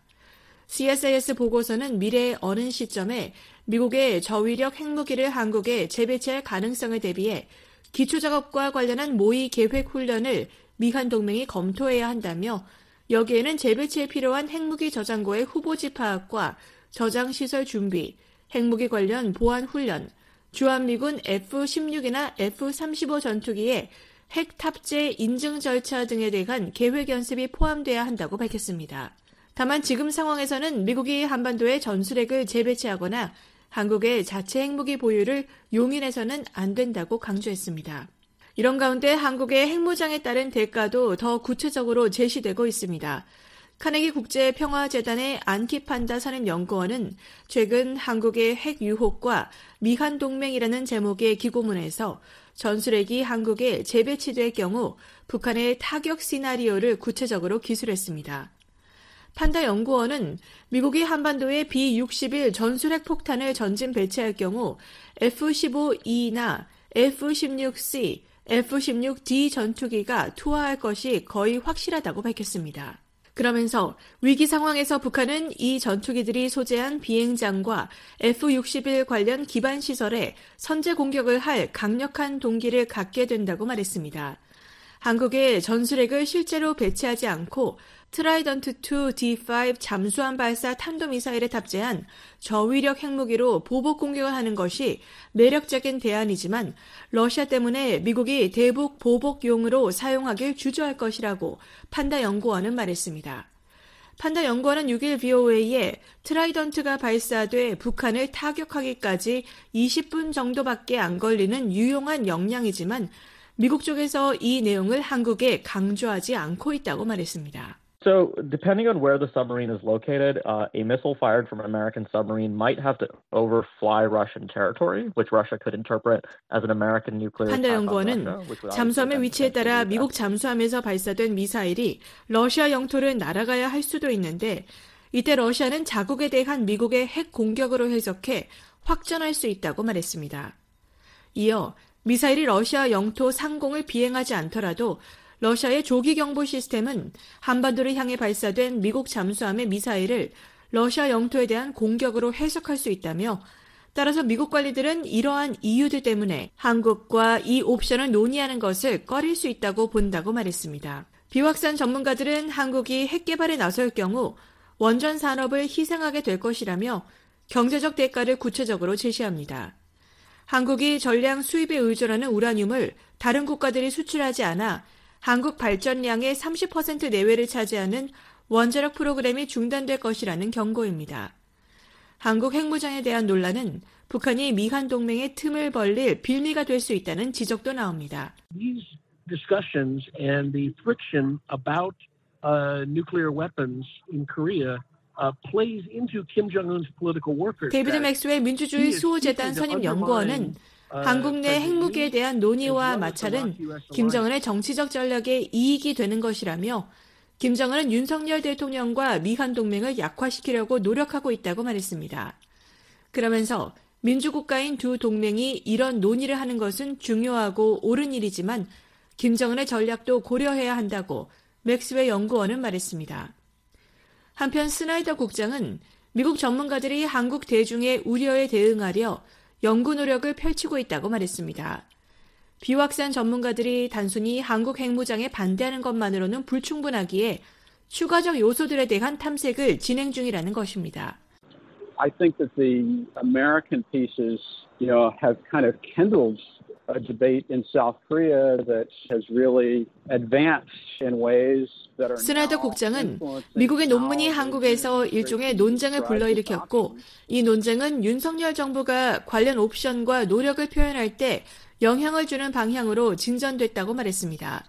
CSIS 보고서는 미래의 어느 시점에 미국의 저위력 핵무기를 한국에 재배치할 가능성을 대비해 기초작업과 관련한 모의 계획 훈련을 미한 동맹이 검토해야 한다며 여기에는 재배치에 필요한 핵무기 저장고의 후보지 파악과 저장 시설 준비, 핵무기 관련 보안 훈련, 주한미군 F-16이나 F-35 전투기의 핵 탑재 인증 절차 등에 대한 계획 연습이 포함돼야 한다고 밝혔습니다. 다만 지금 상황에서는 미국이 한반도에 전술핵을 재배치하거나 한국의 자체 핵무기 보유를 용인해서는 안 된다고 강조했습니다. 이런 가운데 한국의 핵무장에 따른 대가도 더 구체적으로 제시되고 있습니다. 카네기 국제평화재단의 안키판다 산업연구원은 최근 한국의 핵 유혹과 미한 동맹이라는 제목의 기고문에서 전술핵이 한국에 재배치될 경우 북한의 타격 시나리오를 구체적으로 기술했습니다. 판다 연구원은 미국이 한반도에 B-61 전술핵 폭탄을 전진 배치할 경우 F-15E나 F-16C, F-16D 전투기가 투하할 것이 거의 확실하다고 밝혔습니다. 그러면서 위기 상황에서 북한은 이 전투기들이 소재한 비행장과 B-61 관련 기반 시설에 선제 공격을 할 강력한 동기를 갖게 된다고 말했습니다. 한국의 전술핵을 실제로 배치하지 않고 트라이던트2 D5 잠수함 발사 탄도미사일에 탑재한 저위력 핵무기로 보복 공격을 하는 것이 매력적인 대안이지만 러시아 때문에 미국이 대북 보복용으로 사용하길 주저할 것이라고 판다 연구원은 말했습니다. 판다 연구원은 6일 VOA에 트라이던트가 발사돼 북한을 타격하기까지 20분 정도밖에 안 걸리는 유용한 역량이지만 미국 쪽에서 이 내용을 한국에 강조하지 않고 있다고 말했습니다. So, depending on where the submarine is located, uh, a missile fired from an American submarine might have to overfly Russian territory, which Russia could interpret as an American nuclear 판다 연구원은 잠수함의 위치에 따라 미국 잠수함에서 발사된 미사일이 러시아 영토를 날아가야 할 수도 있는데 이때 러시아는 자국에 대한 미국의 핵 공격으로 해석해 확전할 수 있다고 말했습니다. 이어 미사일이 러시아 영토 상공을 비행하지 않더라도 러시아의 조기 경보 시스템은 한반도를 향해 발사된 미국 잠수함의 미사일을 러시아 영토에 대한 공격으로 해석할 수 있다며 따라서 미국 관리들은 이러한 이유들 때문에 한국과 이 옵션을 논의하는 것을 꺼릴 수 있다고 본다고 말했습니다. 비확산 전문가들은 한국이 핵 개발에 나설 경우 원전 산업을 희생하게 될 것이라며 경제적 대가를 구체적으로 제시합니다. 한국이 전량 수입에 의존하는 우라늄을 다른 국가들이 수출하지 않아 한국 발전량의 30% 내외를 차지하는 원자력 프로그램이 중단될 것이라는 경고입니다. 한국 핵무장에 대한 논란은 북한이 미한 동맹의 틈을 벌릴 빌미가 될 수 있다는 지적도 나옵니다. Discussions and the friction about uh, nuclear weapons in Korea 데이비드 맥스웰 민주주의 수호재단 선임 연구원은 한국 내 핵무기에 대한 논의와 마찰은 김정은의 정치적 전략에 이익이 되는 것이라며 김정은은 윤석열 대통령과 미한 동맹을 약화시키려고 노력하고 있다고 말했습니다. 그러면서 민주국가인 두 동맹이 이런 논의를 하는 것은 중요하고 옳은 일이지만 김정은의 전략도 고려해야 한다고 맥스웰 연구원은 말했습니다. 한편 스나이더 국장은 미국 전문가들이 한국 대중의 우려에 대응하려 연구 노력을 펼치고 있다고 말했습니다. 비확산 전문가들이 단순히 한국 핵무장에 반대하는 것만으로는 불충분하기에 추가적 요소들에 대한 탐색을 진행 중이라는 것입니다. I think that the American pieces, you know, have kind of kindled a debate in South Korea that has really advanced in ways 스나이더 국장은 미국의 논문이 한국에서 일종의 논쟁을 불러일으켰고 이 논쟁은 윤석열 정부가 관련 옵션과 노력을 표현할 때 영향을 주는 방향으로 진전됐다고 말했습니다.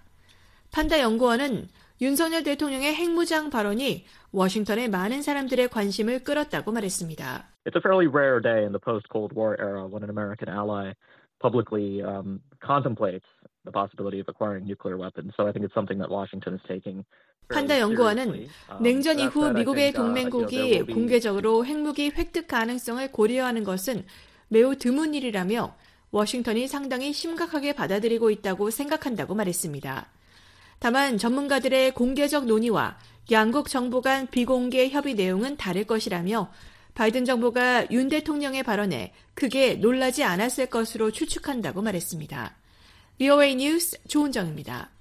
판다 연구원은 윤석열 대통령의 핵무장 발언이 워싱턴의 많은 사람들의 관심을 끌었다고 말했습니다. It's a fairly rare day in the post-Cold War era when an American ally publicly um, contemplates the possibility of acquiring nuclear weapons. So I think it's something that Washington is taking. 판다 연구원은 냉전 이후 미국의 동맹국이 공개적으로 핵무기 획득 가능성을 고려하는 것은 매우 드문 일이라며 워싱턴이 상당히 심각하게 받아들이고 있다고 생각한다고 말했습니다. 다만 전문가들의 공개적 논의와 양국 정부 간 비공개 협의 내용은 다를 것이라며 바이든 정부가 윤 대통령의 발언에 크게 놀라지 않았을 것으로 추측한다고 말했습니다. VOA 뉴스 조은정입니다.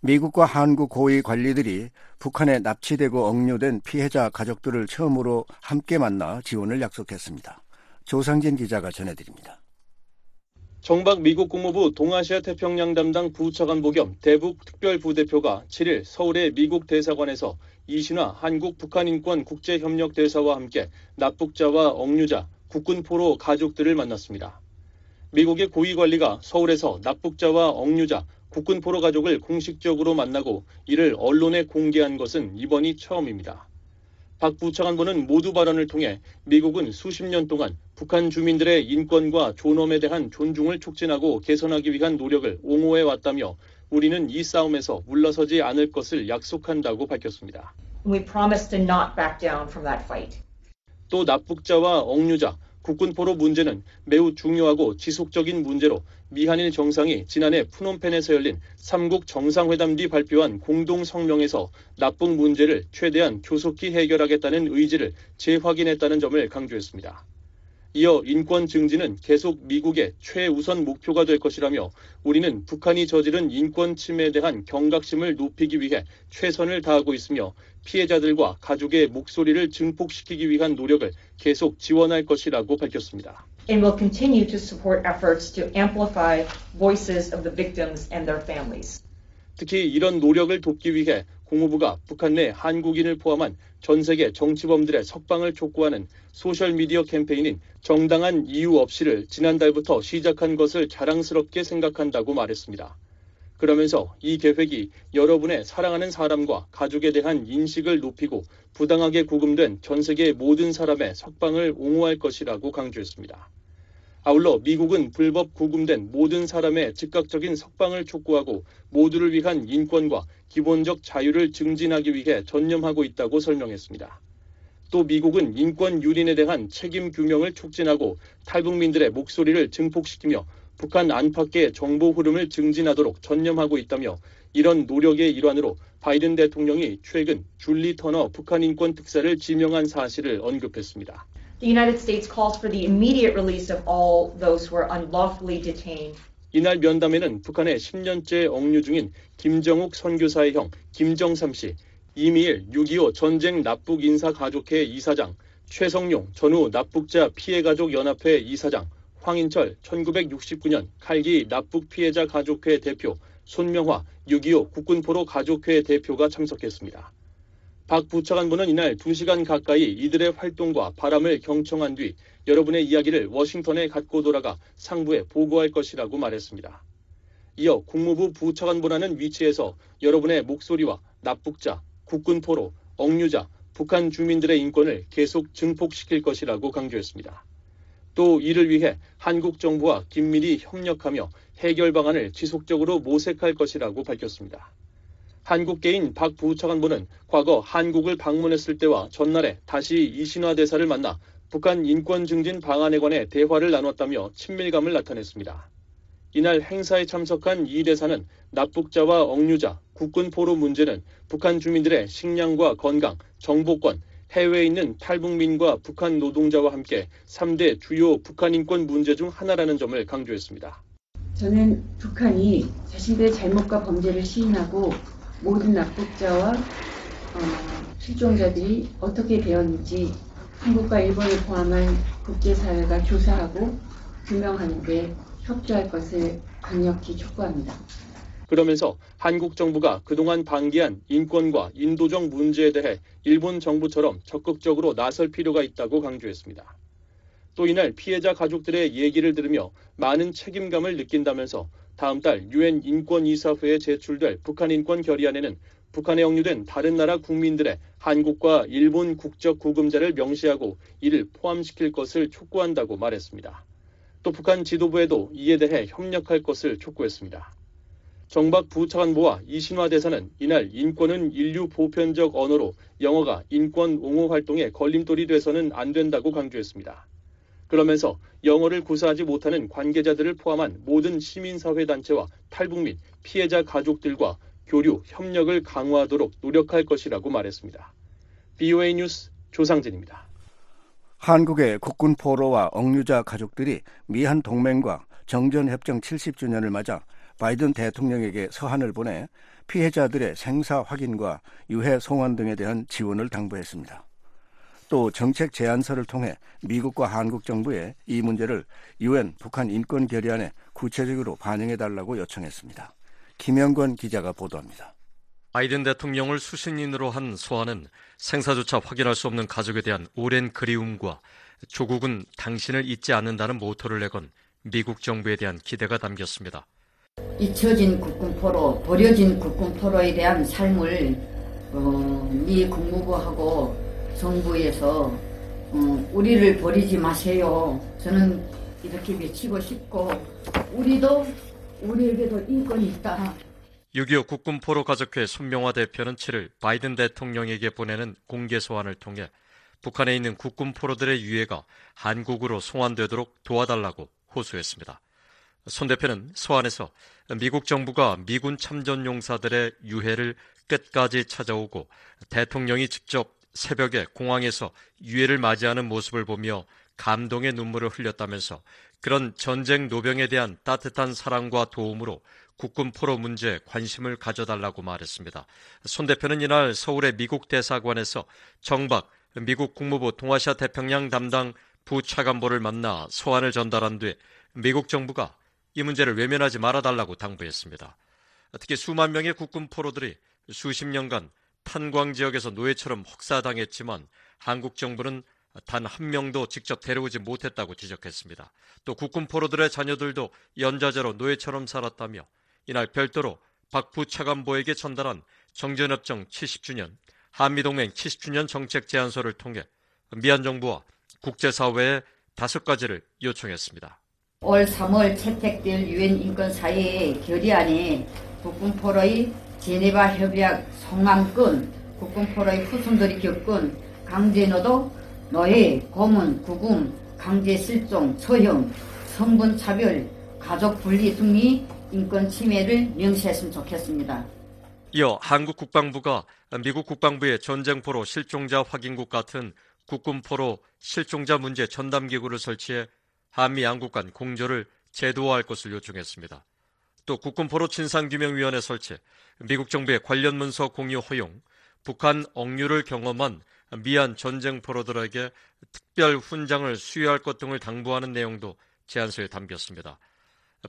미국과 한국 고위 관리들이 북한에 납치되고 억류된 피해자 가족들을 처음으로 함께 만나 지원을 약속했습니다. 조상진 기자가 전해드립니다. 정박 미국 국무부 동아시아 태평양 담당 부차관 보 겸 대북 특별부대표가 7일 서울의 미국 대사관에서 이신화 한국 북한인권 국제협력 대사와 함께 납북자와 억류자, 국군포로 가족들을 만났습니다. 미국의 고위 관리가 서울에서 납북자와 억류자, 국군 포로 가족을 공식적으로 만나고 이를 언론에 공개한 것은 이번이 처음입니다. 박 부차관보는 모두 발언을 통해 미국은 수십 년 동안 북한 주민들의 인권과 존엄에 대한 존중을 촉진하고 개선하기 위한 노력을 옹호해 왔다며 우리는 이 싸움에서 물러서지 않을 것을 약속한다고 밝혔습니다. We promise to not back down from that fight. 또 납북자와 억류자, 국군포로 문제는 매우 중요하고 지속적인 문제로 미한일 정상이 지난해 푸놈펜에서 열린 3국 정상회담 뒤 발표한 공동 성명에서 납북 문제를 최대한 조속히 해결하겠다는 의지를 재확인했다는 점을 강조했습니다. 이어 인권 증진은 계속 미국의 최우선 목표가 될 것이라며 우리는 북한이 저지른 인권 침해에 대한 경각심을 높이기 위해 최선을 다하고 있으며 피해자들과 가족의 목소리를 증폭시키기 위한 노력을 계속 지원할 것이라고 밝혔습니다. And will continue to support efforts to amplify voices of the victims and their families. 특히 이런 노력을 돕기 위해 공무부가 북한 내 한국인을 포함한 전 세계 정치범들의 석방을 촉구하는 소셜 미디어 캠페인인 정당한 이유 없이를 지난달부터 시작한 것을 자랑스럽게 생각한다고 말했습니다. 그러면서 이 계획이 여러분의 사랑하는 사람과 가족에 대한 인식을 높이고 부당하게 구금된 전 세계 모든 사람의 석방을 옹호할 것이라고 강조했습니다. 아울러 미국은 불법 구금된 모든 사람의 즉각적인 석방을 촉구하고 모두를 위한 인권과 기본적 자유를 증진하기 위해 전념하고 있다고 설명했습니다. 또 미국은 인권 유린에 대한 책임 규명을 촉진하고 탈북민들의 목소리를 증폭시키며 북한 안팎의 정보 흐름을 증진하도록 전념하고 있다며 이런 노력의 일환으로 바이든 대통령이 최근 줄리 터너 북한 인권 특사를 지명한 사실을 언급했습니다. The United States calls for the immediate release of all those who are unlawfully detained. 이날 면담에는 북한의 10년째 억류 중인 김정욱 선교사의 형 김정삼 씨, 이미일 6.25 전쟁 납북 인사 가족회 이사장, 최성용 전후 납북자 피해 가족 연합회 이사장, 황인철 1969년 칼기 납북 피해자 가족회 대표, 손명화 6.25 국군포로 가족회 대표가 참석했습니다. 박 부차관보는 이날 2시간 가까이 이들의 활동과 바람을 경청한 뒤 여러분의 이야기를 워싱턴에 갖고 돌아가 상부에 보고할 것이라고 말했습니다. 이어 국무부 부차관보라는 위치에서 여러분의 목소리와 납북자, 국군 포로, 억류자, 북한 주민들의 인권을 계속 증폭시킬 것이라고 강조했습니다. 또 이를 위해 한국 정부와 긴밀히 협력하며 해결 방안을 지속적으로 모색할 것이라고 밝혔습니다. 한국계인 박 부차관보는 과거 한국을 방문했을 때와 전날에 다시 이신화 대사를 만나 북한 인권 증진 방안에 관해 대화를 나눴다며 친밀감을 나타냈습니다. 이날 행사에 참석한 이 대사는 납북자와 억류자, 국군 포로 문제는 북한 주민들의 식량과 건강, 정보권, 해외에 있는 탈북민과 북한 노동자와 함께 3대 주요 북한 인권 문제 중 하나라는 점을 강조했습니다. 저는 북한이 자신들의 잘못과 범죄를 시인하고 모든 납북자와 어, 실종자들이 어떻게 되었는지 한국과 일본을 포함한 국제사회가 조사하고 규명하는 데 협조할 것을 강력히 촉구합니다. 그러면서 한국 정부가 그동안 방기한 인권과 인도적 문제에 대해 일본 정부처럼 적극적으로 나설 필요가 있다고 강조했습니다. 또 이날 피해자 가족들의 얘기를 들으며 많은 책임감을 느낀다면서 다음 달 유엔 인권이사회에 제출될 북한 인권 결의안에는 북한에 억류된 다른 나라 국민들의 한국과 일본 국적 구금자를 명시하고 이를 포함시킬 것을 촉구한다고 말했습니다. 또 북한 지도부에도 이에 대해 협력할 것을 촉구했습니다. 정박 부차관보와 이신화 대사는 이날 인권은 인류 보편적 언어로 영어가 인권 옹호 활동에 걸림돌이 돼서는 안 된다고 강조했습니다. 그러면서 영어를 구사하지 못하는 관계자들을 포함한 모든 시민사회단체와 탈북민, 피해자 가족들과 교류, 협력을 강화하도록 노력할 것이라고 말했습니다. BOA 뉴스 조상진입니다. 한국의 국군 포로와 억류자 가족들이 미한 동맹과 정전협정 70주년을 맞아 바이든 대통령에게 서한을 보내 피해자들의 생사 확인과 유해 송환 등에 대한 지원을 당부했습니다. 또 정책 제안서를 통해 미국과 한국 정부에 이 문제를 유엔 북한 인권 결의안에 구체적으로 반영해 달라고 요청했습니다. 김영권 기자가 보도합니다. 바이든 대통령을 수신인으로 한 소환은 생사조차 확인할 수 없는 가족에 대한 오랜 그리움과 조국은 당신을 잊지 않는다는 모토를 내건 미국 정부에 대한 기대가 담겼습니다. 잊혀진 국군포로, 버려진 국군포로에 대한 삶을 어, 미 국무부하고 정부에서 어, 우리를 버리지 마세요. 저는 이렇게 외치고 싶고 우리도 우리에게도 인권이 있다. 6.25 국군포로 가족회 손명화 대표는 7일 바이든 대통령에게 보내는 공개 소환을 통해 북한에 있는 국군포로들의 유해가 한국으로 송환되도록 도와달라고 호소했습니다. 손 대표는 소환에서 미국 정부가 미군 참전 용사들의 유해를 끝까지 찾아오고 대통령이 직접 새벽에 공항에서 유해를 맞이하는 모습을 보며 감동의 눈물을 흘렸다면서 그런 전쟁 노병에 대한 따뜻한 사랑과 도움으로 국군 포로 문제에 관심을 가져달라고 말했습니다. 손 대표는 이날 서울의 미국 대사관에서 정박 미국 국무부 동아시아 태평양 담당 부차관보를 만나 소환을 전달한 뒤 미국 정부가 이 문제를 외면하지 말아달라고 당부했습니다. 특히 수만 명의 국군 포로들이 수십 년간 탄광 지역에서 노예처럼 혹사당했지만 한국 정부는 단 한 명도 직접 데려오지 못했다고 지적했습니다. 또 국군 포로들의 자녀들도 연좌제로 노예처럼 살았다며 이날 별도로 박 부차관보에게 전달한 정전협정 70주년, 한미동맹 70주년 정책 제안서를 통해 미얀 정부와 국제사회에 다섯 가지를 요청했습니다. 올 3월 채택될 유엔 인권 사회의 결의안에 국군포로의 제네바 협약 성함권 국군포로의 후손들이 겪은 강제노동, 노예, 고문, 구금, 강제 실종, 처형, 성분 차별, 가족 분리 등의 인권 침해를 명시했으면 좋겠습니다. 이어 한국 국방부가 미국 국방부의 전쟁포로 실종자 확인국 같은 국군포로 실종자 문제 전담기구를 설치해 한미 양국 간 공조를 제도화할 것을 요청했습니다. 또 국군포로 진상규명위원회 설치, 미국 정부의 관련 문서 공유 허용, 북한 억류를 경험한 미얀 전쟁 포로들에게 특별 훈장을 수여할 것 등을 당부하는 내용도 제안서에 담겼습니다.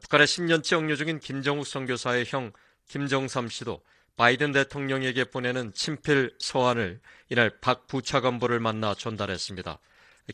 북한의 10년째 억류 중인 김정욱 선교사의 형 김정삼 씨도 바이든 대통령에게 보내는 친필 서한을 이날 박 부차관보를 만나 전달했습니다.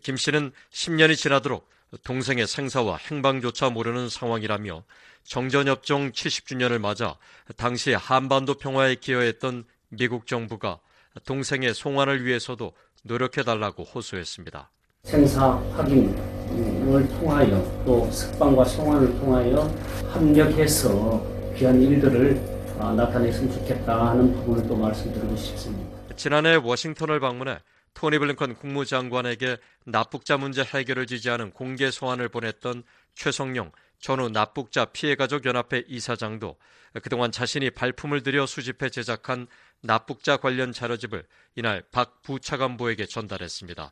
김 씨는 10년이 지나도록 동생의 생사와 행방조차 모르는 상황이라며 정전협정 70주년을 맞아 당시 한반도 평화에 기여했던 미국 정부가 동생의 송환을 위해서도 노력해달라고 호소했습니다. 생사 확인을 통하여 또 석방과 송환을 통하여 합력해서 귀한 일들을 아, 나타냈으면 좋겠다 하는 부분을 또 말씀드리고 싶습니다. 지난해 워싱턴을 방문해 토니 블링컨 국무장관에게 납북자 문제 해결을 지지하는 공개 소환을 보냈던 최성용 전후 납북자 피해가족 연합회 이사장도 그동안 자신이 발품을 들여 수집해 제작한 납북자 관련 자료집을 이날 박 부차관보에게 전달했습니다.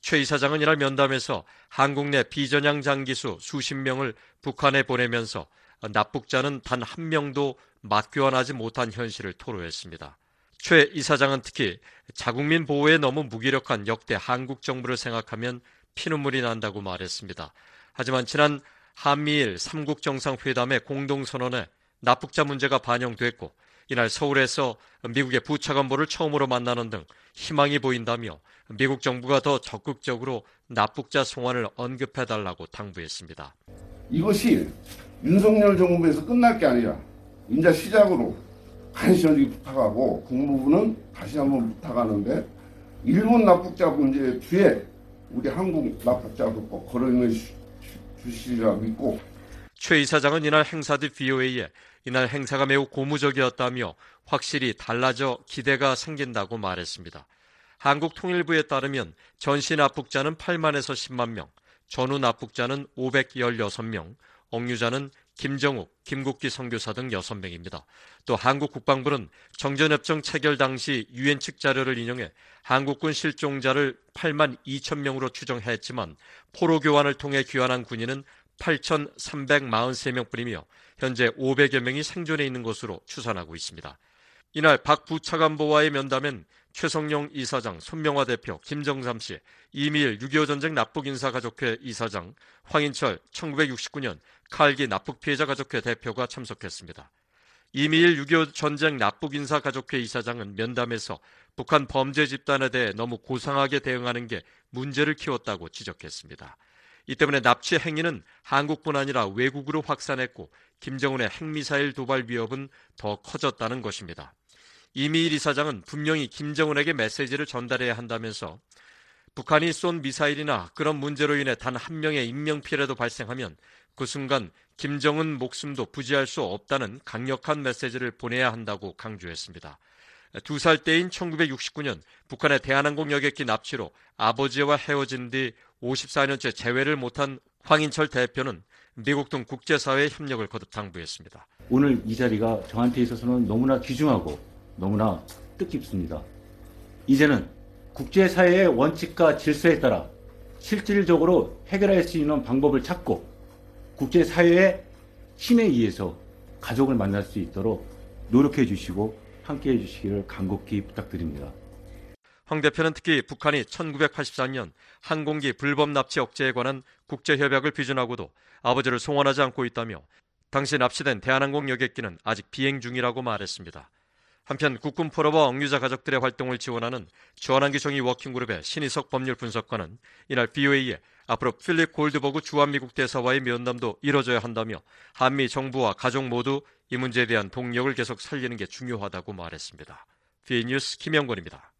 최 이사장은 이날 면담에서 한국 내 비전향 장기수 수십 명을 북한에 보내면서 납북자는 단 한 명도 맞교환하지 못한 현실을 토로했습니다. 최 이사장은 특히 자국민 보호에 너무 무기력한 역대 한국 정부를 생각하면 피눈물이 난다고 말했습니다. 하지만 지난 한미일 3국 정상회담의 공동선언에 납북자 문제가 반영됐고 이날 서울에서 미국의 부차관보를 처음으로 만나는 등 희망이 보인다며 미국 정부가 더 적극적으로 납북자 송환을 언급해달라고 당부했습니다. 이것이 윤석열 정부에서 끝날 게 아니라 이제 시작으로 간신히 부탁하고 국무부는 다시 한번 부탁하는데 일본 납북자 문제 뒤에 우리 한국 납북자도 꼭 걸어있는 주시리라 믿고 최 이사장은 이날 행사 뒤 BOA에 이날 행사가 매우 고무적이었다며 확실히 달라져 기대가 생긴다고 말했습니다. 한국통일부에 따르면 전시 납북자는 8만에서 10만 명, 전후 납북자는 516명, 억류자는 김정욱, 김국기 선교사 등 6명입니다. 또 한국 국방부는 정전협정 체결 당시 유엔 측 자료를 인용해 한국군 실종자를 8만 2천 명으로 추정했지만 포로 교환을 통해 귀환한 군인은 8,343명 뿐이며 현재 500여 명이 생존해 있는 것으로 추산하고 있습니다. 이날 박 부차관보와의 면담엔 최성용 이사장, 손명화 대표, 김정삼 씨, 이미일 6.25 전쟁 납북인사 가족회 이사장, 황인철 1969년 칼기 납북 피해자 가족회 대표가 참석했습니다. 이미일 6.25 전쟁 납북인사 가족회 이사장은 면담에서 북한 범죄 집단에 대해 너무 고상하게 대응하는 게 문제를 키웠다고 지적했습니다. 이 때문에 납치 행위는 한국뿐 아니라 외국으로 확산했고 김정은의 핵미사일 도발 위협은 더 커졌다는 것입니다. 이미일 이사장은 분명히 김정은에게 메시지를 전달해야 한다면서 북한이 쏜 미사일이나 그런 문제로 인해 단 한 명의 인명피해라도 발생하면 그 순간 김정은 목숨도 부지할 수 없다는 강력한 메시지를 보내야 한다고 강조했습니다. 두 살 때인 1969년 북한의 대한항공 여객기 납치로 아버지와 헤어진 뒤 54년째 재회를 못한 황인철 대표는 미국 등 국제사회의 협력을 거듭 당부했습니다. 오늘 이 자리가 저한테 있어서는 너무나 귀중하고 너무나 뜻깊습니다. 이제는 국제사회의 원칙과 질서에 따라 실질적으로 해결할 수 있는 방법을 찾고 국제사회의 힘에 의해서 가족을 만날 수 있도록 노력해 주시고 함께 해 주시기를 간곡히 부탁드립니다. 황 대표는 특히 북한이 1984년 항공기 불법 납치 억제에 관한 국제협약을 비준하고도 아버지를 송환하지 않고 있다며 당시 납치된 대한항공 여객기는 아직 비행 중이라고 말했습니다. 한편 국군 포로와 억류자 가족들의 활동을 지원하는 주한한기 정의 워킹그룹의 신희석 법률 분석관은 이날 BOA에 앞으로 필립 골드버그 주한미국 대사와의 면담도 이뤄져야 한다며 한미 정부와 가족 모두 이 문제에 대한 동력을 계속 살리는 게 중요하다고 말했습니다. 비뉴스 김영권입니다.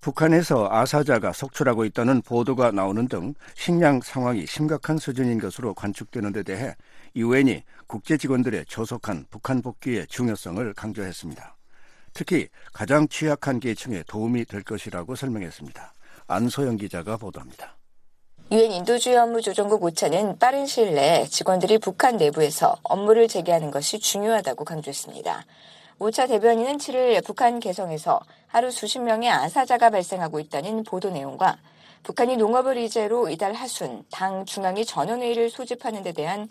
북한에서 아사자가 속출하고 있다는 보도가 나오는 등 식량 상황이 심각한 수준인 것으로 관측되는 데 대해 유엔이 국제 직원들의 조속한 북한 복귀의 중요성을 강조했습니다. 특히 가장 취약한 계층에 도움이 될 것이라고 설명했습니다. 안소영 기자가 보도합니다. 유엔 인도주의 업무 조정국 오차는 빠른 시일 내에 직원들이 북한 내부에서 업무를 재개하는 것이 중요하다고 강조했습니다. 오차 대변인은 7일 북한 개성에서 하루 수십 명의 아사자가 발생하고 있다는 보도 내용과 북한이 농업을 의제로 이달 하순 당 중앙위 전원회의를 소집하는 데 대한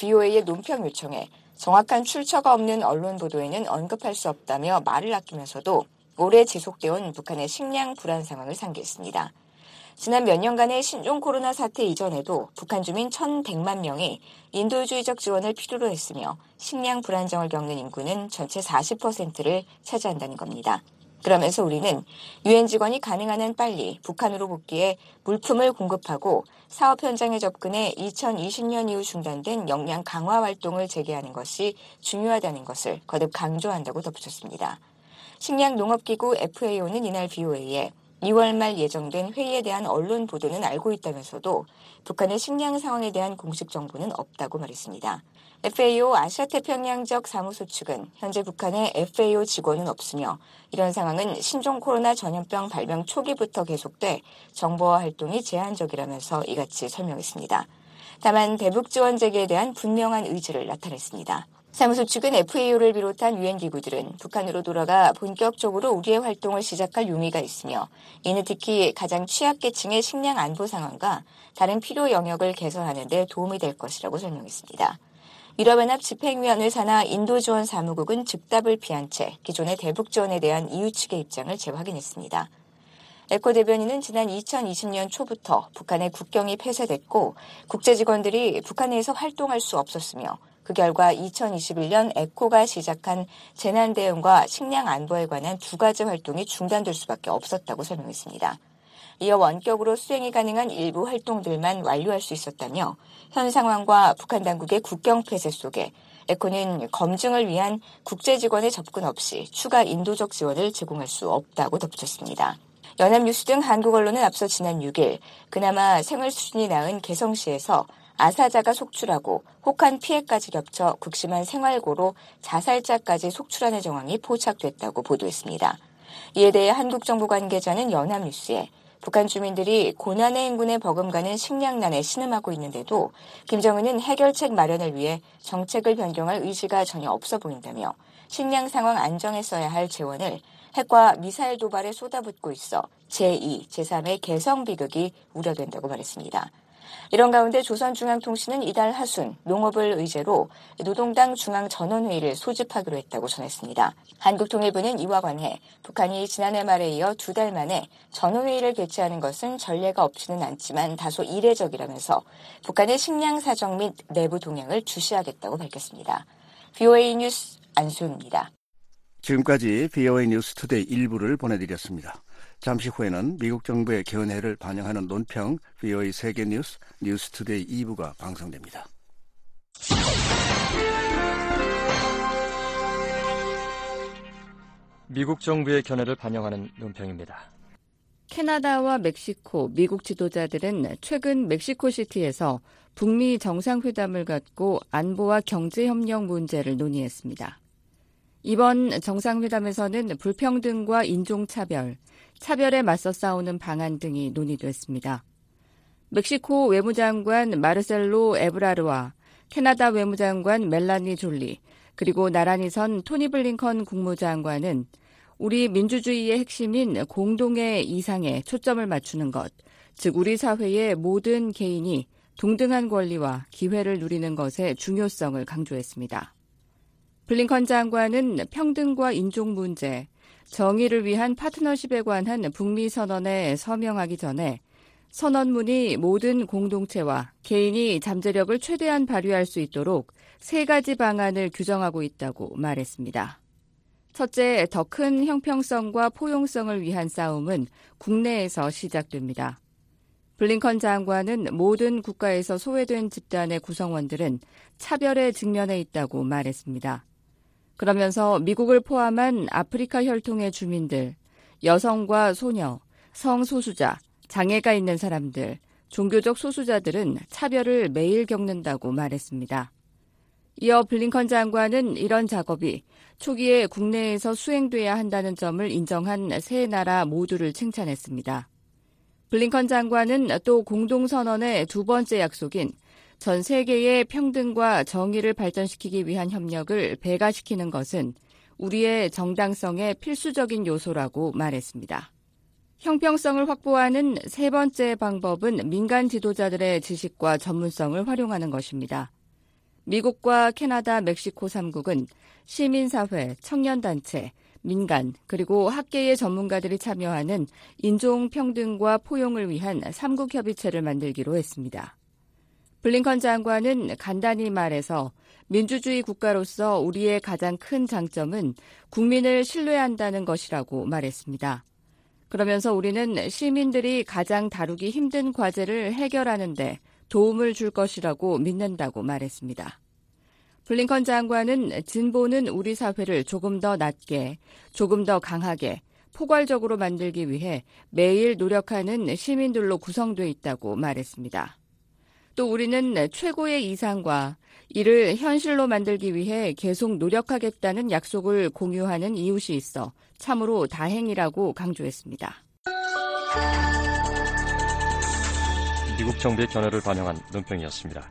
BOA의 논평 요청에 정확한 출처가 없는 언론 보도에는 언급할 수 없다며 말을 아끼면서도 올해 지속되어 온 북한의 식량 불안 상황을 상기했습니다. 지난 몇 년간의 신종 코로나 사태 이전에도 북한 주민 1,100만 명이 인도주의적 지원을 필요로 했으며 식량 불안정을 겪는 인구는 전체 40%를 차지한다는 겁니다. 그러면서 우리는 유엔 직원이 가능한 한 빨리 북한으로 복귀해 물품을 공급하고 사업 현장에 접근해 2020년 이후 중단된 역량 강화 활동을 재개하는 것이 중요하다는 것을 거듭 강조한다고 덧붙였습니다. 식량농업기구 FAO는 이날 BOA에 2월 말 예정된 회의에 대한 언론 보도는 알고 있다면서도 북한의 식량 상황에 대한 공식 정보는 없다고 말했습니다. FAO 아시아 태평양적 사무소 측은 현재 북한에 FAO 직원은 없으며 이런 상황은 신종 코로나 전염병 발병 초기부터 계속돼 정보화 활동이 제한적이라면서 이같이 설명했습니다. 다만 대북 지원 재개에 대한 분명한 의지를 나타냈습니다. 사무소 측은 FAO를 비롯한 유엔 기구들은 북한으로 돌아가 본격적으로 우리의 활동을 시작할 용의가 있으며 이는 특히 가장 취약계층의 식량 안보 상황과 다른 필요 영역을 개선하는 데 도움이 될 것이라고 설명했습니다. 유럽연합 집행위원회 산하 인도지원 사무국은 즉답을 피한 채 기존의 대북 지원에 대한 EU 측의 입장을 재확인했습니다. 에코 대변인은 지난 2020년 초부터 북한의 국경이 폐쇄됐고 국제 직원들이 북한 내에서 활동할 수 없었으며 그 결과 2021년 에코가 시작한 재난 대응과 식량 안보에 관한 두 가지 활동이 중단될 수밖에 없었다고 설명했습니다. 이어 원격으로 수행이 가능한 일부 활동들만 완료할 수 있었다며 현 상황과 북한 당국의 국경 폐쇄 속에 에코는 검증을 위한 국제 직원의 접근 없이 추가 인도적 지원을 제공할 수 없다고 덧붙였습니다. 연합뉴스 등 한국 언론은 앞서 지난 6일 그나마 생활 수준이 나은 개성시에서 아사자가 속출하고 혹한 피해까지 겹쳐 극심한 생활고로 자살자까지 속출하는 정황이 포착됐다고 보도했습니다. 이에 대해 한국 정부 관계자는 연합뉴스에 북한 주민들이 고난의 행군에 버금가는 식량난에 신음하고 있는데도 김정은은 해결책 마련을 위해 정책을 변경할 의지가 전혀 없어 보인다며 식량 상황 안정에 써야 할 재원을 핵과 미사일 도발에 쏟아붓고 있어 제2, 제3의 개성 비극이 우려된다고 말했습니다. 이런 가운데 조선중앙통신은 이달 하순 농업을 의제로 노동당 중앙 전원회의를 소집하기로 했다고 전했습니다. 한국통일부는 이와 관해 북한이 지난해 말에 이어 두 달 만에 전원회의를 개최하는 것은 전례가 없지는 않지만 다소 이례적이라면서 북한의 식량 사정 및 내부 동향을 주시하겠다고 밝혔습니다. VOA 뉴스 안수입니다. 지금까지 VOA 뉴스 투데이 일부를 보내드렸습니다. 잠시 후에는 미국 정부의 견해를 반영하는 논평 VOA 세계 뉴스 뉴스 투데이 2부가 방송됩니다. 미국 정부의 견해를 반영하는 논평입니다. 캐나다와 멕시코, 미국 지도자들은 최근 멕시코시티에서 북미 정상회담을 갖고 안보와 경제협력 문제를 논의했습니다. 이번 정상회담에서는 불평등과 인종차별, 차별에 맞서 싸우는 방안 등이 논의됐습니다. 멕시코 외무장관 마르셀로 에브라르와 캐나다 외무장관 멜라니 졸리, 그리고 나란히 선 토니 블링컨 국무장관은 우리 민주주의의 핵심인 공동의 이상에 초점을 맞추는 것, 즉 우리 사회의 모든 개인이 동등한 권리와 기회를 누리는 것의 중요성을 강조했습니다. 블링컨 장관은 평등과 인종 문제, 정의를 위한 파트너십에 관한 북미 선언에 서명하기 전에 선언문이 모든 공동체와 개인이 잠재력을 최대한 발휘할 수 있도록 세 가지 방안을 규정하고 있다고 말했습니다. 첫째, 더 큰 형평성과 포용성을 위한 싸움은 국내에서 시작됩니다. 블링컨 장관은 모든 국가에서 소외된 집단의 구성원들은 차별에 직면해 있다고 말했습니다. 그러면서 미국을 포함한 아프리카 혈통의 주민들, 여성과 소녀, 성소수자, 장애가 있는 사람들, 종교적 소수자들은 차별을 매일 겪는다고 말했습니다. 이어 블링컨 장관은 이런 작업이 초기에 국내에서 수행돼야 한다는 점을 인정한 세 나라 모두를 칭찬했습니다. 블링컨 장관은 또 공동선언의 두 번째 약속인 전 세계의 평등과 정의를 발전시키기 위한 협력을 배가시키는 것은 우리의 정당성의 필수적인 요소라고 말했습니다. 형평성을 확보하는 세 번째 방법은 민간 지도자들의 지식과 전문성을 활용하는 것입니다. 미국과 캐나다, 멕시코 3국은 시민사회, 청년단체, 민간, 그리고 학계의 전문가들이 참여하는 인종평등과 포용을 위한 3국 협의체를 만들기로 했습니다. 블링컨 장관은 간단히 말해서 민주주의 국가로서 우리의 가장 큰 장점은 국민을 신뢰한다는 것이라고 말했습니다. 그러면서 우리는 시민들이 가장 다루기 힘든 과제를 해결하는데 도움을 줄 것이라고 믿는다고 말했습니다. 블링컨 장관은 진보는 우리 사회를 조금 더 낮게, 조금 더 강하게, 포괄적으로 만들기 위해 매일 노력하는 시민들로 구성돼 있다고 말했습니다. 또 우리는 최고의 이상과 이를 현실로 만들기 위해 계속 노력하겠다는 약속을 공유하는 이웃이 있어 참으로 다행이라고 강조했습니다. 미국 정부의 견해를 반영한 논평이었습니다.